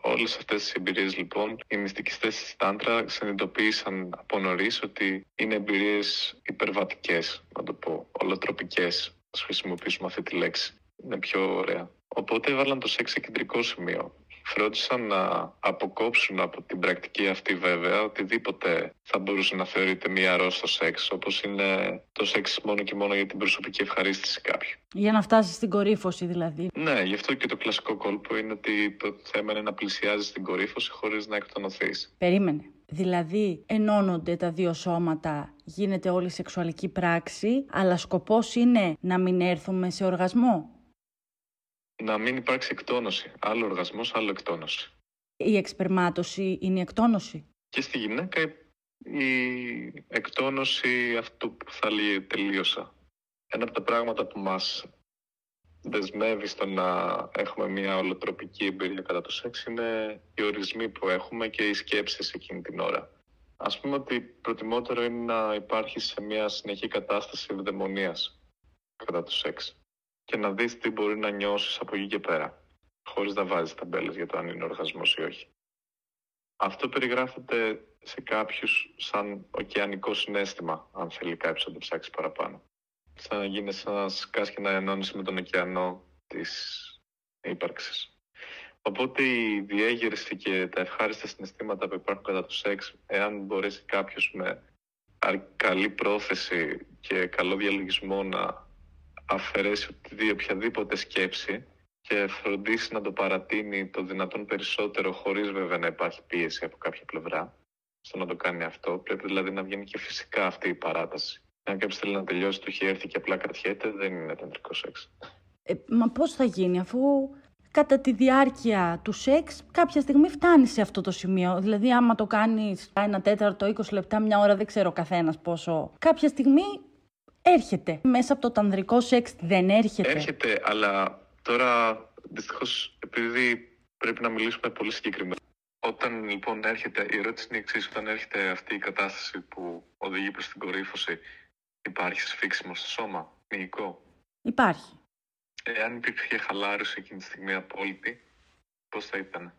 Όλες αυτές τις εμπειρίες λοιπόν οι μυστικιστές της Τάντρα συνειδητοποίησαν από νωρίς ότι είναι εμπειρίες υπερβατικές, να το πω, ολοτροπικές. Ας χρησιμοποιήσουμε αυτή τη λέξη. Είναι πιο ωραία. Οπότε έβαλαν το σεξ σε κεντρικό σημείο φρόντισαν να αποκόψουν από την πρακτική αυτή βέβαια οτιδήποτε θα μπορούσε να θεωρείται μία αρρώστο σεξ, όπως είναι το σεξ μόνο και μόνο για την προσωπική ευχαρίστηση κάποιου. Για να φτάσεις στην κορύφωση δηλαδή. Ναι, γι' αυτό και το κλασικό κόλπο είναι ότι το θέμα είναι να πλησιάζεις στην κορύφωση χωρίς να εκτονωθείς. Περίμενε. Δηλαδή ενώνονται τα δύο σώματα, γίνεται όλη η σεξουαλική πράξη, αλλά σκοπός είναι να μην έρθουμε σε οργασμό; Να μην υπάρξει εκτόνωση. Άλλο οργασμός, άλλο εκτόνωση. Η εξπερμάτωση είναι η εκτόνωση; Και στη γυναίκα η εκτόνωση αυτό που θα λέει τελείωσα. Ένα από τα πράγματα που μας δεσμεύει στο να έχουμε μια ολοτροπική εμπειρία κατά το σεξ είναι οι ορισμοί που έχουμε και οι σκέψεις εκείνη την ώρα. Ας πούμε ότι προτιμότερο είναι να υπάρχει σε μια συνεχή κατάσταση ευδαιμονίας κατά το σεξ και να δεις τι μπορεί να νιώσεις από εκεί και πέρα, χωρίς να βάζεις ταμπέλες για το αν είναι οργασμός ή όχι. Αυτό περιγράφεται σε κάποιους σαν ωκεανικό συνέστημα, αν θέλει κάποιος να το ψάξει παραπάνω. Σαν να γίνει σαν να σκάς και να ενώνεις με τον ωκεανό της ύπαρξης. Οπότε η διέγερση και τα ευχάριστα συναισθήματα που υπάρχουν κατά το σεξ, εάν μπορέσει κάποιος με καλή πρόθεση και καλό διαλογισμό να αφαιρέσει οποιαδήποτε σκέψη και φροντίσει να το παρατείνει το δυνατόν περισσότερο χωρίς βέβαια να υπάρχει πίεση από κάποια πλευρά στο να το κάνει αυτό. Πρέπει δηλαδή να βγαίνει και φυσικά αυτή η παράταση. Αν κάποιος θέλει να τελειώσει, του έχει έρθει και απλά κρατιέται, δεν είναι τεντρικό σεξ. Ε, μα πώς θα γίνει αφού κατά τη διάρκεια του σεξ κάποια στιγμή φτάνει σε αυτό το σημείο. Δηλαδή άμα το κάνεις ένα τέταρτο, 20 λεπτά, μια ώρα, δεν ξέρω καθένας πόσο. Κάποια στιγμή έρχεται. Μέσα από το τανδρικό σεξ δεν έρχεται. Έρχεται, αλλά τώρα δυστυχώς επειδή πρέπει να μιλήσουμε πολύ συγκεκριμένα. Όταν λοιπόν έρχεται, η ερώτηση είναι η εξής: Όταν έρχεται αυτή η κατάσταση που οδηγεί προς την κορύφωση, υπάρχει σφίξιμο στο σώμα, μυϊκό; Υπάρχει. Εάν υπήρχε χαλάρωση εκείνη τη στιγμή απόλυτη, πώς θα ήταν;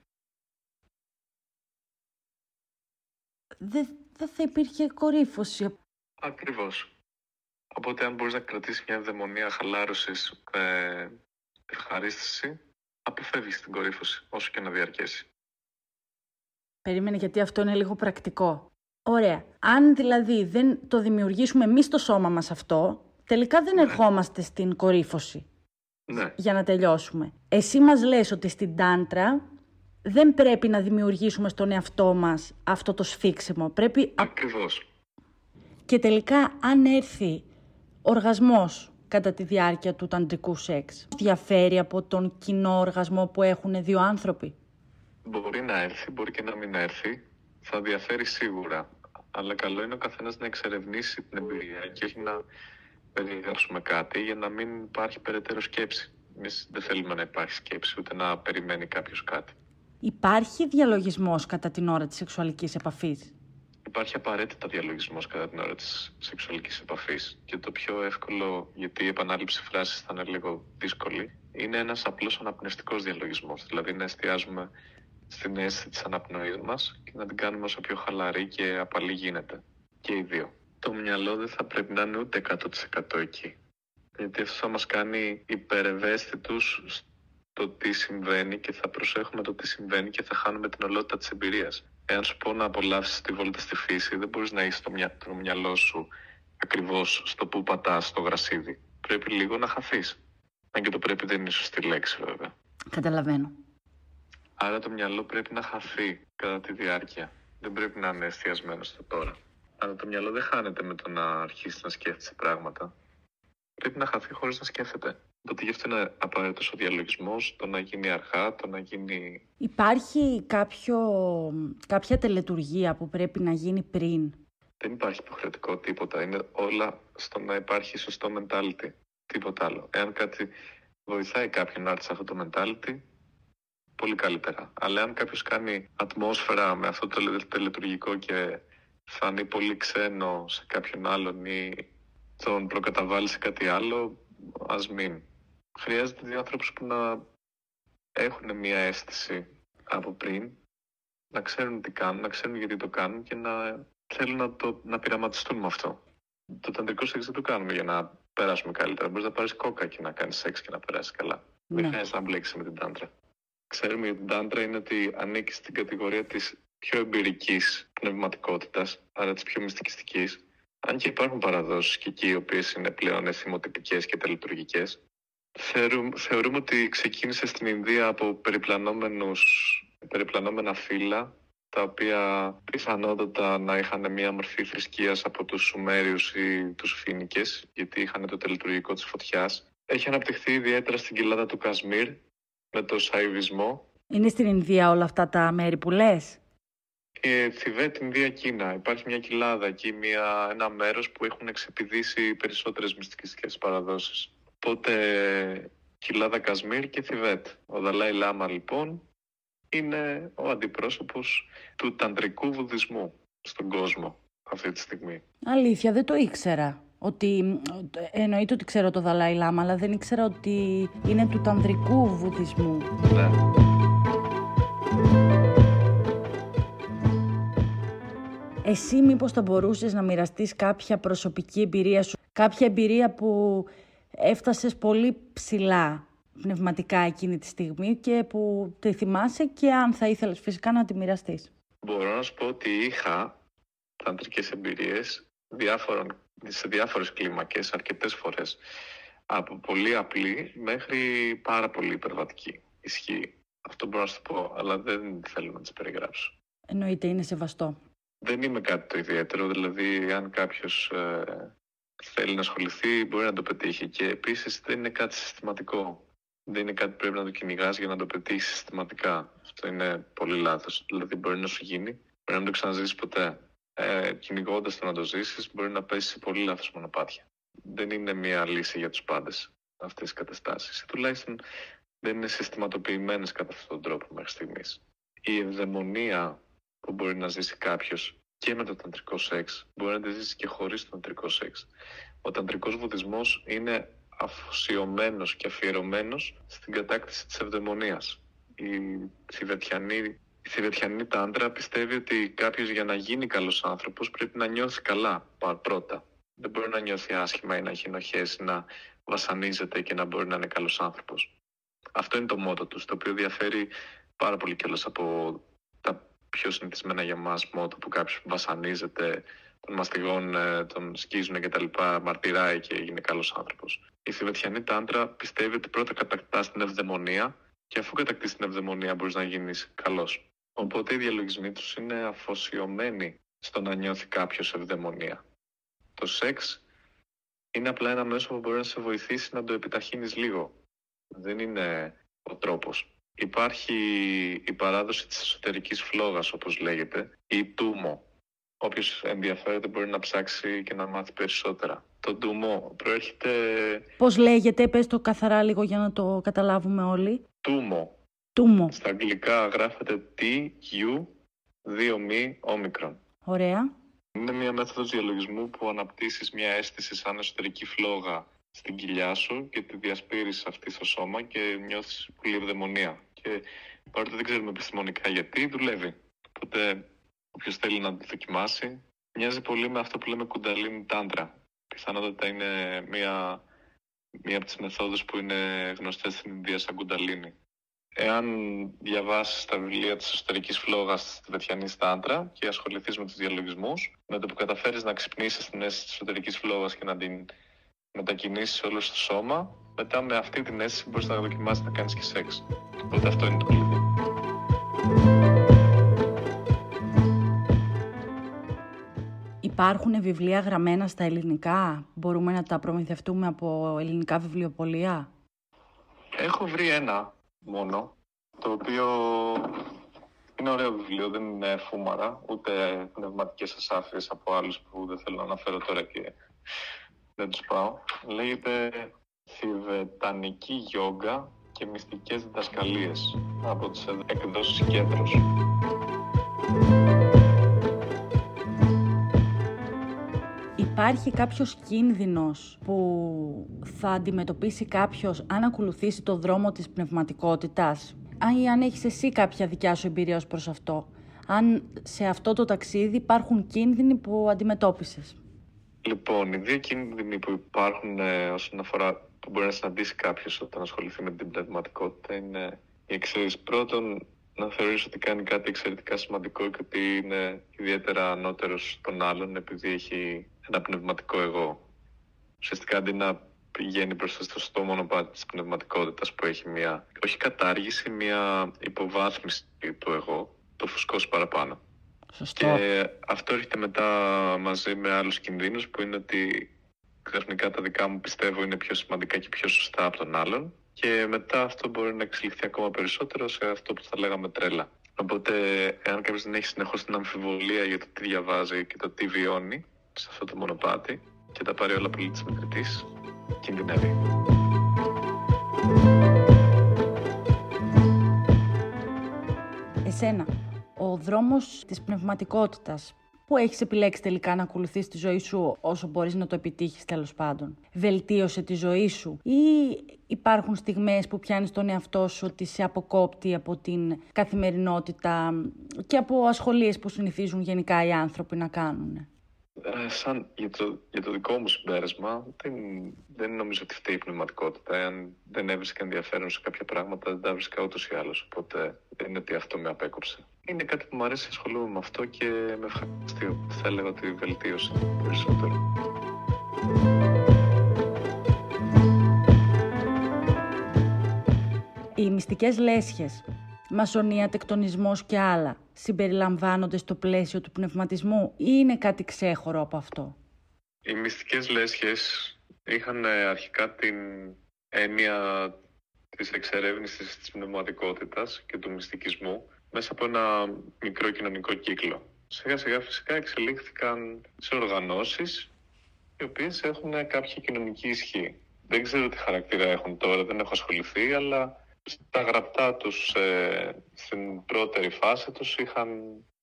Δεν θα υπήρχε κορύφωση. Ακριβώς. Οπότε αν μπορείς να κρατήσεις μια ευδαιμονία χαλάρωσης με ευχαρίστηση, αποφεύγεις την κορύφωση, όσο και να διαρκέσει. Περίμενε γιατί αυτό είναι λίγο πρακτικό. Ωραία. Αν δηλαδή δεν το δημιουργήσουμε εμείς το σώμα μας αυτό, τελικά δεν ναι. ερχόμαστε στην κορύφωση. Ναι. Για να τελειώσουμε. Εσύ μας λες ότι στην τάντρα δεν πρέπει να δημιουργήσουμε στον εαυτό μας αυτό το σφίξιμο. Πρέπει... Ακριβώς. Και τελικά αν έρθει Οργασμός κατά τη διάρκεια του ταντρικού σεξ. Διαφέρει από τον κοινό οργασμό που έχουν δύο άνθρωποι. Μπορεί να έρθει, μπορεί και να μην έρθει. Θα διαφέρει σίγουρα. Αλλά καλό είναι ο καθένας να εξερευνήσει την εμπειρία και όχι να περιγράψουμε κάτι για να μην υπάρχει περαιτέρω σκέψη. Εμείς δεν θέλουμε να υπάρχει σκέψη ούτε να περιμένει κάποιος κάτι. Υπάρχει διαλογισμός κατά την ώρα της σεξουαλικής επαφής; Υπάρχει απαραίτητα διαλογισμός κατά την ώρα της σεξουαλικής επαφής και το πιο εύκολο, γιατί η επανάληψη φράσης θα είναι λίγο δύσκολη, είναι ένας απλός αναπνευστικός διαλογισμός, δηλαδή να εστιάζουμε στην αίσθηση της αναπνοής μας και να την κάνουμε όσο πιο χαλαρή και απαλή γίνεται. Και οι δύο. Το μυαλό δεν θα πρέπει να είναι ούτε 100% εκεί. Γιατί αυτό θα μας κάνει υπερευαίσθητους στο τι συμβαίνει και θα προσέχουμε το τι συμβαίνει και θα χάνουμε την ολότητα της εμπειρίας εάν σου πω να απολαύσεις τη βόλτα στη φύση, δεν μπορείς να είσαι το, μυα... το μυαλό σου ακριβώς στο που πατάς το γρασίδι. Πρέπει λίγο να χαθείς. Αν και το πρέπει δεν είναι σωστή λέξη, βέβαια. Καταλαβαίνω. Άρα το μυαλό πρέπει να χαθεί κατά τη διάρκεια. Δεν πρέπει να είναι εστιασμένο στο τώρα. Αλλά το μυαλό δεν χάνεται με το να αρχίσεις να σκέφτεσαι πράγματα. Πρέπει να χαθεί χωρίς να σκέφτεται. Οπότε γι' αυτό είναι απαραίτητος ο διαλογισμός, το να γίνει αρχά, το να γίνει. Υπάρχει κάποιο, κάποια τελετουργία που πρέπει να γίνει πριν; Δεν υπάρχει υποχρεωτικό τίποτα. Είναι όλα στο να υπάρχει σωστό mentality. Τίποτα άλλο. Εάν κάτι βοηθάει κάποιον να έρθει σε αυτό το mentality, πολύ καλύτερα. Αλλά αν κάποιος κάνει ατμόσφαιρα με αυτό το τελετουργικό και φανεί πολύ ξένο σε κάποιον άλλον ή τον προκαταβάλει σε κάτι άλλο, ας μην. Χρειάζεται δύο άνθρωπους που να έχουν μια αίσθηση από πριν, να ξέρουν τι κάνουν, να ξέρουν γιατί το κάνουν και να θέλουν να, το, να πειραματιστούν με αυτό. Το ταντρικό σεξ δεν το κάνουμε για να περάσουμε καλύτερα. Μπορείς να πάρεις κόκα και να κάνεις σεξ και να περάσεις καλά. Ναι. Δεν χρειάζεται να μπλέξεις με την τάντρα. Ξέρουμε για την τάντρα είναι ότι ανήκει στην κατηγορία της πιο εμπειρικής πνευματικότητας, άρα της πιο μυστικιστικής. Αν και υπάρχουν παραδόσεις και εκεί οι οποίες είναι πλέον εθιμοτυπικές και τελετουργικές, θεωρούμε, ότι ξεκίνησε στην Ινδία από περιπλανόμενους, περιπλανόμενα φύλλα τα οποία πιθανότατα να είχαν μια μορφή θρησκείας από τους Σουμέριους ή τους Φίνικες, γιατί είχαν το τελετουργικό της φωτιάς. Έχει αναπτυχθεί ιδιαίτερα στην κοιλάδα του Κασμίρ με το Σαϊβισμό. Είναι στην Ινδία όλα αυτά τα μέρη που λες; Ε, Θιβέτ, Ινδία, Κίνα. Υπάρχει μια κοιλάδα εκεί, μια, ένα μέρος που έχουν εξεπηδήσει περισσότερες μυστικιστικές παραδόσεις. Οπότε κοιλάδα Κασμίρ και Θιβέτ. Ο Δαλάη Λάμα λοιπόν είναι ο αντιπρόσωπος του ταντρικού βουδισμού στον κόσμο αυτή τη στιγμή. Αλήθεια, δεν το ήξερα. Ότι εννοείται ότι ξέρω το Δαλάη Λάμα, αλλά δεν ήξερα ότι είναι του τανδρικού βουδισμού. Ναι. Εσύ μήπως θα μπορούσες να μοιραστείς κάποια προσωπική εμπειρία σου, κάποια εμπειρία που έφτασες πολύ ψηλά πνευματικά εκείνη τη στιγμή και που τη θυμάσαι και αν θα ήθελες φυσικά να τη μοιραστείς. Μπορώ να σου πω ότι είχα ταντρικές εμπειρίες διάφορων, σε διάφορες κλίμακες αρκετές φορές. Από πολύ απλή μέχρι πάρα πολύ υπερβατική. Ισχύει. Αυτό μπορώ να σου πω, αλλά δεν θέλω να τις περιγράψω. Εννοείται, είναι σεβαστό. Δεν είμαι κάτι το ιδιαίτερο, δηλαδή αν κάποιος ε, θέλει να ασχοληθεί μπορεί να το πετύχει και επίσης δεν είναι κάτι συστηματικό δεν είναι κάτι που πρέπει να το κυνηγάς για να το πετύχεις συστηματικά. Αυτό είναι πολύ λάθος. Δηλαδή, μπορεί να σου γίνει, μπορεί να μην το ξαναζήσεις ποτέ. Ε, Κυνηγώντας το να το ζήσεις, μπορεί να πέσει σε πολύ λάθος μονοπάτια. Δεν είναι μία λύση για τους πάντες αυτές οι καταστάσεις. Τουλάχιστον δεν είναι συστηματοποιημένες κατά αυτόν τον τρόπο μέχρι στιγμής. Η ευδαιμονία που μπορεί να ζήσει κάποιος και με το ταντρικό σεξ μπορεί να τη ζήσει και χωρίς το ταντρικό σεξ. Ο ταντρικός βουδισμός είναι αφοσιωμένος και αφιερωμένος στην κατάκτηση της ευδαιμονίας. Η Θηβετιανή, η Θηβετιανή Τάντρα πιστεύει ότι κάποιος για να γίνει καλός άνθρωπος πρέπει να νιώθει καλά πρώτα. Δεν μπορεί να νιώθει άσχημα ή να έχει ενοχές, να βασανίζεται και να μπορεί να είναι καλός άνθρωπος. Αυτό είναι το μότο τους, το οποίο διαφέρει πάρα πολύ κιόλας από τα πιο συνηθισμένα για μας μότο που κάποιος βασανίζεται, των μαστιγών, ε, τον σκίζουν και τα λοιπά, μαρτυράει και είναι καλός άνθρωπος. Η Θηβετιανή Τάντρα πιστεύει ότι πρώτα κατακτά την ευδαιμονία και αφού κατακτήσει την ευδαιμονία μπορείς να γίνεις καλός. Οπότε οι διαλογισμοί τους είναι αφοσιωμένοι στο να νιώθει κάποιος ευδαιμονία. Το σεξ είναι απλά ένα μέσο που μπορεί να σε βοηθήσει να το επιταχύνεις λίγο. Δεν είναι ο τρόπος. Υπάρχει η παράδοση της εσωτερικής φλόγας, όπως λέγεται, ή τούμο, Όποιος ενδιαφέρεται μπορεί να ψάξει και να μάθει περισσότερα. Το ντουμό προέρχεται... Πώς λέγεται, πες το καθαρά λίγο για να το καταλάβουμε όλοι. Τούμο. Τούμο. Στα αγγλικά γράφεται T-U, 2 μη, όμικρον. Ωραία. Είναι μια μέθοδος διαλογισμού που αναπτύσσεις μια αίσθηση σαν εσωτερική φλόγα στην κοιλιά σου και τη διασπείρεις αυτή στο σώμα και νιώθεις πολύ ευδαιμονία. Και παρότι δεν ξέρουμε επιστημονικά γιατί, δουλεύει. Οπότε όποιος θέλει να το δοκιμάσει. Μοιάζει πολύ με αυτό που λέμε κουνταλίνη τάντρα. Πιθανότατα είναι μία, μία από τις μεθόδους που είναι γνωστές στην Ινδία σαν κουνταλίνη. Εάν διαβάσεις τα βιβλία της εσωτερικής φλόγας της Τιβετιανής Τάντρα και ασχοληθείς με τους διαλογισμούς, με το που καταφέρεις να ξυπνήσεις την αίσθηση της εσωτερικής φλόγας και να την μετακινήσεις όλο στο σώμα, μετά με αυτή την αίσθηση μπορείς να δοκιμάσεις να κάνεις και σεξ. Οπότε αυτό είναι το κλειδί. Υπάρχουν βιβλία γραμμένα στα ελληνικά, μπορούμε να τα προμηθευτούμε από ελληνικά βιβλιοπολία; Έχω βρει ένα μόνο, το οποίο είναι ωραίο βιβλίο, δεν είναι φούμαρα, ούτε πνευματικές ασάφειες από άλλους που δεν θέλω να αναφέρω τώρα και δεν τους πάω. Λέγεται «Θηβετανική γιόγκα και μυστικές διδασκαλίες» από τις εκδόσεις Κέντρος. Υπάρχει κάποιος κίνδυνος που θα αντιμετωπίσει κάποιος αν ακολουθήσει το δρόμο της πνευματικότητας; Αν, αν έχεις εσύ κάποια δικιά σου εμπειρία ως προς αυτό; Αν σε αυτό το ταξίδι υπάρχουν κίνδυνοι που αντιμετώπισες; Λοιπόν, οι δύο κίνδυνοι που υπάρχουν ε, όσον αφορά που μπορεί να συναντήσει κάποιος όταν ασχοληθεί με την πνευματικότητα είναι η εξαίρεση. Πρώτον, να θεωρήσει ότι κάνει κάτι εξαιρετικά σημαντικό και ότι είναι ιδιαίτερα ανώτερος των άλλων επειδή έχει ένα πνευματικό εγώ. Ουσιαστικά αντί να πηγαίνει προς το σωστό μονοπάτι της πνευματικότητας που έχει μια, όχι κατάργηση, μια υποβάθμιση του εγώ, το φουσκώσει παραπάνω. Σωστό. Και αυτό έρχεται μετά μαζί με άλλους κινδύνους που είναι ότι ξαφνικά τα δικά μου πιστεύω είναι πιο σημαντικά και πιο σωστά από τον άλλον και μετά αυτό μπορεί να εξελιχθεί ακόμα περισσότερο σε αυτό που θα λέγαμε τρέλα. Οπότε, εάν κάποιος δεν έχει συνεχώς την αμφιβολία για το τι διαβάζει και το τι βιώνει σε αυτό το μονοπάτι και τα πάρει όλα πολύ της μετρητής, κινδυνεύει. Εσένα, ο δρόμος της πνευματικότητας που έχεις επιλέξει τελικά να ακολουθείς τη ζωή σου όσο μπορείς να το επιτύχεις τέλος πάντων; Βελτίωσε τη ζωή σου; Ή υπάρχουν στιγμές που πιάνεις τον εαυτό σου ότι σε αποκόπτει από την καθημερινότητα και από ασχολίες που συνηθίζουν γενικά οι άνθρωποι να κάνουν. Ε, σαν για το, για το δικό μου συμπέρασμα, δεν, δεν νομίζω ότι φταίει η πνευματικότητα. Εάν δεν έβρισκα ενδιαφέρον σε κάποια πράγματα, δεν τα βρίσκα ούτως ή άλλως. Οπότε δεν είναι ότι αυτό με απέκοψε. Είναι κάτι που μου αρέσει, ασχολούμαι με αυτό και με ευχαριστεί. Θα έλεγα ότι βελτίωσε περισσότερο. Οι μυστικές λέσχες μασονία, τεκτονισμός και άλλα συμπεριλαμβάνονται στο πλαίσιο του πνευματισμού ή είναι κάτι ξέχωρο από αυτό; Οι μυστικές λέσχες είχαν ε, αρχικά την έννοια της εξερεύνησης της πνευματικότητας και του μυστικισμού μέσα από ένα μικρό κοινωνικό κύκλο. Σιγά σιγά φυσικά εξελίχθηκαν σε οργανώσεις οι οποίες έχουν κάποια κοινωνική ισχύ. Δεν ξέρω τι χαρακτήρα έχουν τώρα, δεν έχω ασχοληθεί, αλλά στα γραπτά τους ε, στην πρώτερη φάση τους είχαν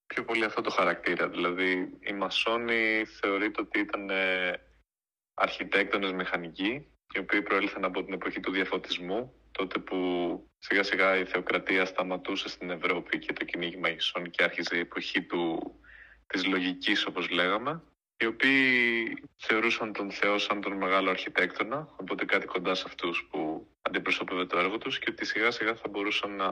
πιο πολύ αυτό το χαρακτήρα. Δηλαδή οι μασόνοι θεωρείται ότι ήταν ε, αρχιτέκτονες μηχανικοί οι οποίοι προήλθαν από την εποχή του διαφωτισμού τότε που σιγά σιγά η θεοκρατία σταματούσε στην Ευρώπη και το κυνήγι μαγισσών και άρχιζε η εποχή του, της λογικής όπως λέγαμε οι οποίοι θεωρούσαν τον Θεό σαν τον μεγάλο αρχιτέκτονα, οπότε κάτι κοντά σε αυτούς που αντιπροσώπευε το έργο τους και ότι σιγά σιγά θα μπορούσαν να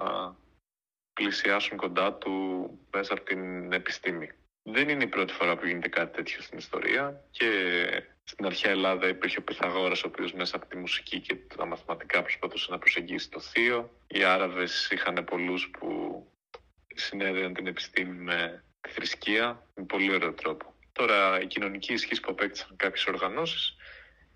πλησιάσουν κοντά του μέσα από την επιστήμη. Δεν είναι η πρώτη φορά που γίνεται κάτι τέτοιο στην ιστορία και στην αρχαία Ελλάδα υπήρχε ο Πυθαγόρας ο οποίος μέσα από τη μουσική και τα μαθηματικά προσπαθούσε να προσεγγίσει το θείο. Οι Άραβες είχαν πολλούς που συνέδεαν την επιστήμη με τη θρησκεία με πολύ ωραίο τρόπο. Τώρα η κοινωνική ισχύ που απέκτησαν κάποιες οργανώσεις,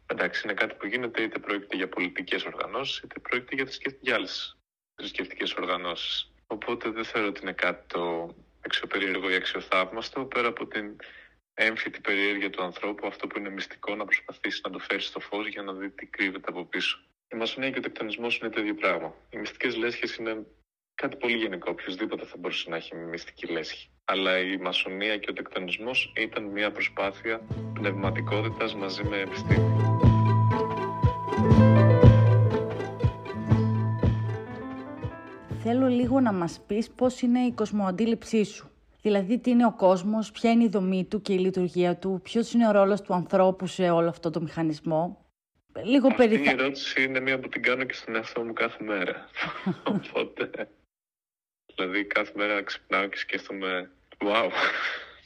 εντάξει, είναι κάτι που γίνεται είτε πρόκειται για πολιτικές οργανώσεις, είτε πρόκειται για, για άλλες θρησκευτικές οργανώσεις. Οπότε δεν θεωρώ ότι είναι κάτι το αξιοπερίεργο ή αξιοθαύμαστο, πέρα από την έμφυτη περιέργεια του ανθρώπου, αυτό που είναι μυστικό, να προσπαθήσει να το φέρει στο φως για να δει τι κρύβεται από πίσω. Η μασονία και ο τεκτονισμός είναι το ίδιο πράγμα. Οι μυστικές λέσχες είναι κάτι πολύ γενικό. Οποιοδήποτε θα μπορούσε να έχει μυστική λέσχη. Αλλά η μασονία και ο τεκτονισμός ήταν μια προσπάθεια πνευματικότητας μαζί με επιστήμη. Θέλω λίγο να μας πεις πώς είναι η κοσμοαντίληψή σου. Δηλαδή, τι είναι ο κόσμος, ποια είναι η δομή του και η λειτουργία του, ποιος είναι ο ρόλος του ανθρώπου σε όλο αυτό το μηχανισμό. Λίγο Αυτή η ερώτηση είναι μία που την κάνω και στον εαυτό μου κάθε μέρα. <laughs> Οπότε Δηλαδή κάθε μέρα ξυπνάω και σκέφτομαι «Wow,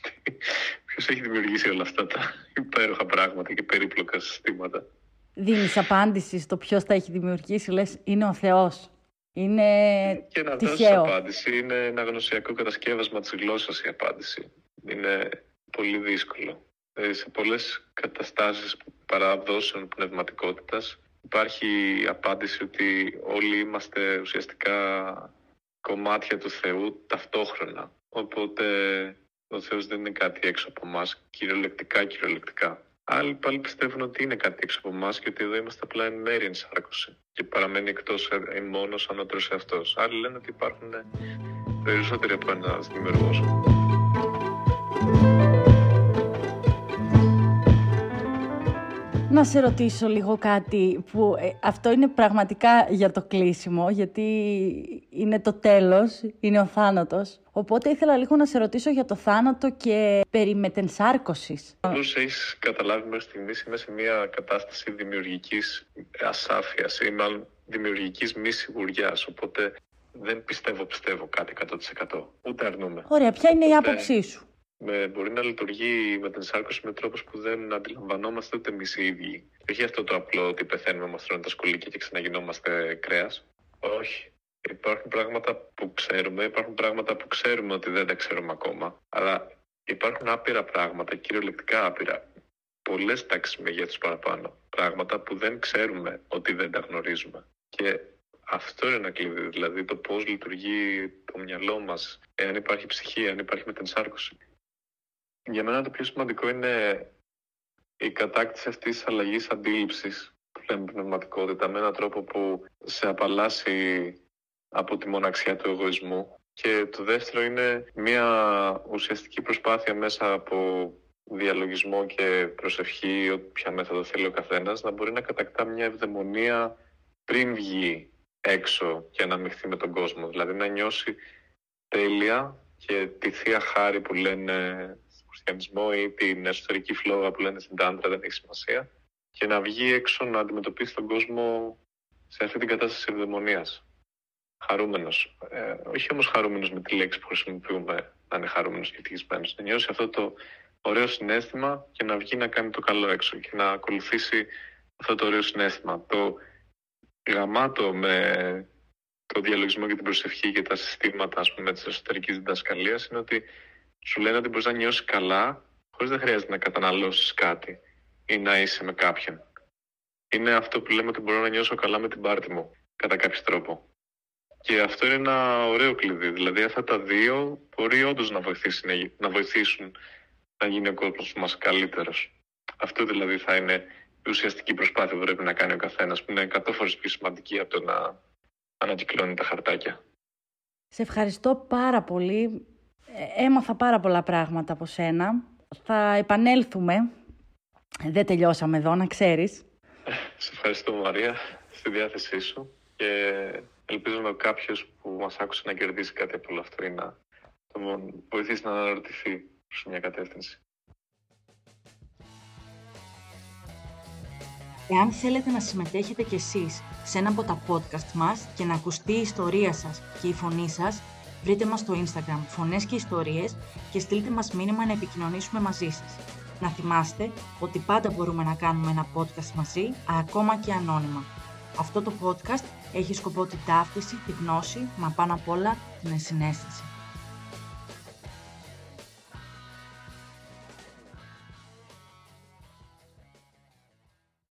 <laughs> ποιος έχει δημιουργήσει όλα αυτά τα υπέροχα πράγματα και περίπλοκα συστήματα». Δίνεις απάντηση στο ποιος τα έχει δημιουργήσει, λες είναι ο Θεός. Είναι και να δώσεις απάντηση. Είναι ένα γνωσιακό κατασκεύασμα της γλώσσας η απάντηση. Είναι πολύ δύσκολο. Ε, σε πολλές καταστάσεις παραδόσεων πνευματικότητας υπάρχει η απάντηση ότι όλοι είμαστε ουσιαστικά κομμάτια του Θεού ταυτόχρονα. Οπότε ο Θεός δεν είναι κάτι έξω από εμάς, κυριολεκτικά, κυριολεκτικά. Άλλοι πάλι πιστεύουν ότι είναι κάτι έξω από εμάς και ότι εδώ είμαστε απλά εν μέρη ενσάρκωση και παραμένει εκτός ε, μόνος ανώτερος εαυτός. Άλλοι λένε ότι υπάρχουν περισσότεροι από ένας δημιουργός. Να σε ρωτήσω λίγο κάτι που ε, αυτό είναι πραγματικά για το κλείσιμο, γιατί είναι το τέλος, είναι ο θάνατος. Οπότε ήθελα λίγο να σε ρωτήσω για το θάνατο και περί μετενσάρκωσης. Όπως έχεις καταλάβει μέχρι στιγμής είμαι σε μια κατάσταση δημιουργικής ασάφειας ή μάλλον δημιουργικής μη σιγουριάς, οπότε δεν πιστεύω πιστεύω κάτι 100%. Ούτε αρνούμε. Ωραία, ποια είναι η άποψή σου; Με, μπορεί να λειτουργεί με την σάρκωση με τρόπους που δεν αντιλαμβανόμαστε ούτε εμείς οι ίδιοι. Όχι αυτό το απλό ότι πεθαίνουμε, μα τρώνε τα σκολίκια και ξαναγινόμαστε κρέας. Όχι. Υπάρχουν πράγματα που ξέρουμε, υπάρχουν πράγματα που ξέρουμε ότι δεν τα ξέρουμε ακόμα. Αλλά υπάρχουν άπειρα πράγματα, κυριολεκτικά άπειρα. Πολλές τάξεις μεγέθους παραπάνω. Πράγματα που δεν ξέρουμε ότι δεν τα γνωρίζουμε. Και αυτό είναι ένα κλειδί, δηλαδή το πώς λειτουργεί το μυαλό μας, εάν υπάρχει ψυχή, αν υπάρχει μετενσάρκωση. Για μένα το πιο σημαντικό είναι η κατάκτηση αυτής της αλλαγής αντίληψης που λέμε πνευματικότητα με έναν τρόπο που σε απαλλάσσει από τη μοναξιά του εγωισμού και το δεύτερο είναι μια ουσιαστική προσπάθεια μέσα από διαλογισμό και προσευχή, όποια μέθοδο θέλει ο καθένας, να μπορεί να κατακτά μια ευδαιμονία πριν βγει έξω και να μειχθεί με τον κόσμο. Δηλαδή να νιώσει τέλεια και τη θεία χάρη που λένε χριστιανισμό ή την εσωτερική φλόγα που λένε στην Τάντρα, δεν έχει σημασία, και να βγει έξω να αντιμετωπίσει τον κόσμο σε αυτή την κατάσταση ευδαιμονίας. Χαρούμενος. Ε, όχι όμως χαρούμενος με τη λέξη που χρησιμοποιούμε, να είναι χαρούμενος και ευτυχισμένος. Να νιώσει αυτό το ωραίο συνέστημα και να βγει να κάνει το καλό έξω και να ακολουθήσει αυτό το ωραίο συνέστημα. Το γαμάτο με το διαλογισμό και την προσευχή και τα συστήματα ας πούμε, της εσωτερικής διδασκαλίας είναι ότι σου λένε ότι μπορείς να νιώσεις καλά, χωρίς δεν χρειάζεται να καταναλώσεις κάτι ή να είσαι με κάποιον. Είναι αυτό που λέμε ότι μπορώ να νιώσω καλά με την πάρτη μου, κατά κάποιο τρόπο. Και αυτό είναι ένα ωραίο κλειδί. Δηλαδή, αυτά τα δύο μπορεί όντως να, να βοηθήσουν να γίνει ο κόσμος μας καλύτερος. Αυτό δηλαδή θα είναι η ουσιαστική προσπάθεια που πρέπει να κάνει ο καθένας, που είναι εκατό φορές πιο σημαντική από το να ανακυκλώνει τα χαρτάκια. Σε ευχαριστώ πάρα πολύ έμαθα πάρα πολλά πράγματα από σένα. Θα επανέλθουμε. Δεν τελειώσαμε εδώ, να ξέρεις. Σε ευχαριστώ Μαρία, στη διάθεσή σου και ελπίζουμε κάποιος που μας άκουσε να κερδίσει κάτι από όλο αυτό ή να τον βοηθήσει να αναρωτηθεί προς μια κατεύθυνση. Εάν θέλετε να συμμετέχετε κι εσείς σε ένα από τα podcast μας και να ακουστεί η ιστορία σας και η φωνή σας, Βρείτε μας στο Instagram φωνές και ιστορίες και στείλτε μας μήνυμα να επικοινωνήσουμε μαζί σας. Να θυμάστε ότι πάντα μπορούμε να κάνουμε ένα podcast μαζί, ακόμα και ανώνυμα. Αυτό το podcast έχει σκοπό την ταύτιση, τη γνώση, μα πάνω απ' όλα την ενσυναίσθηση.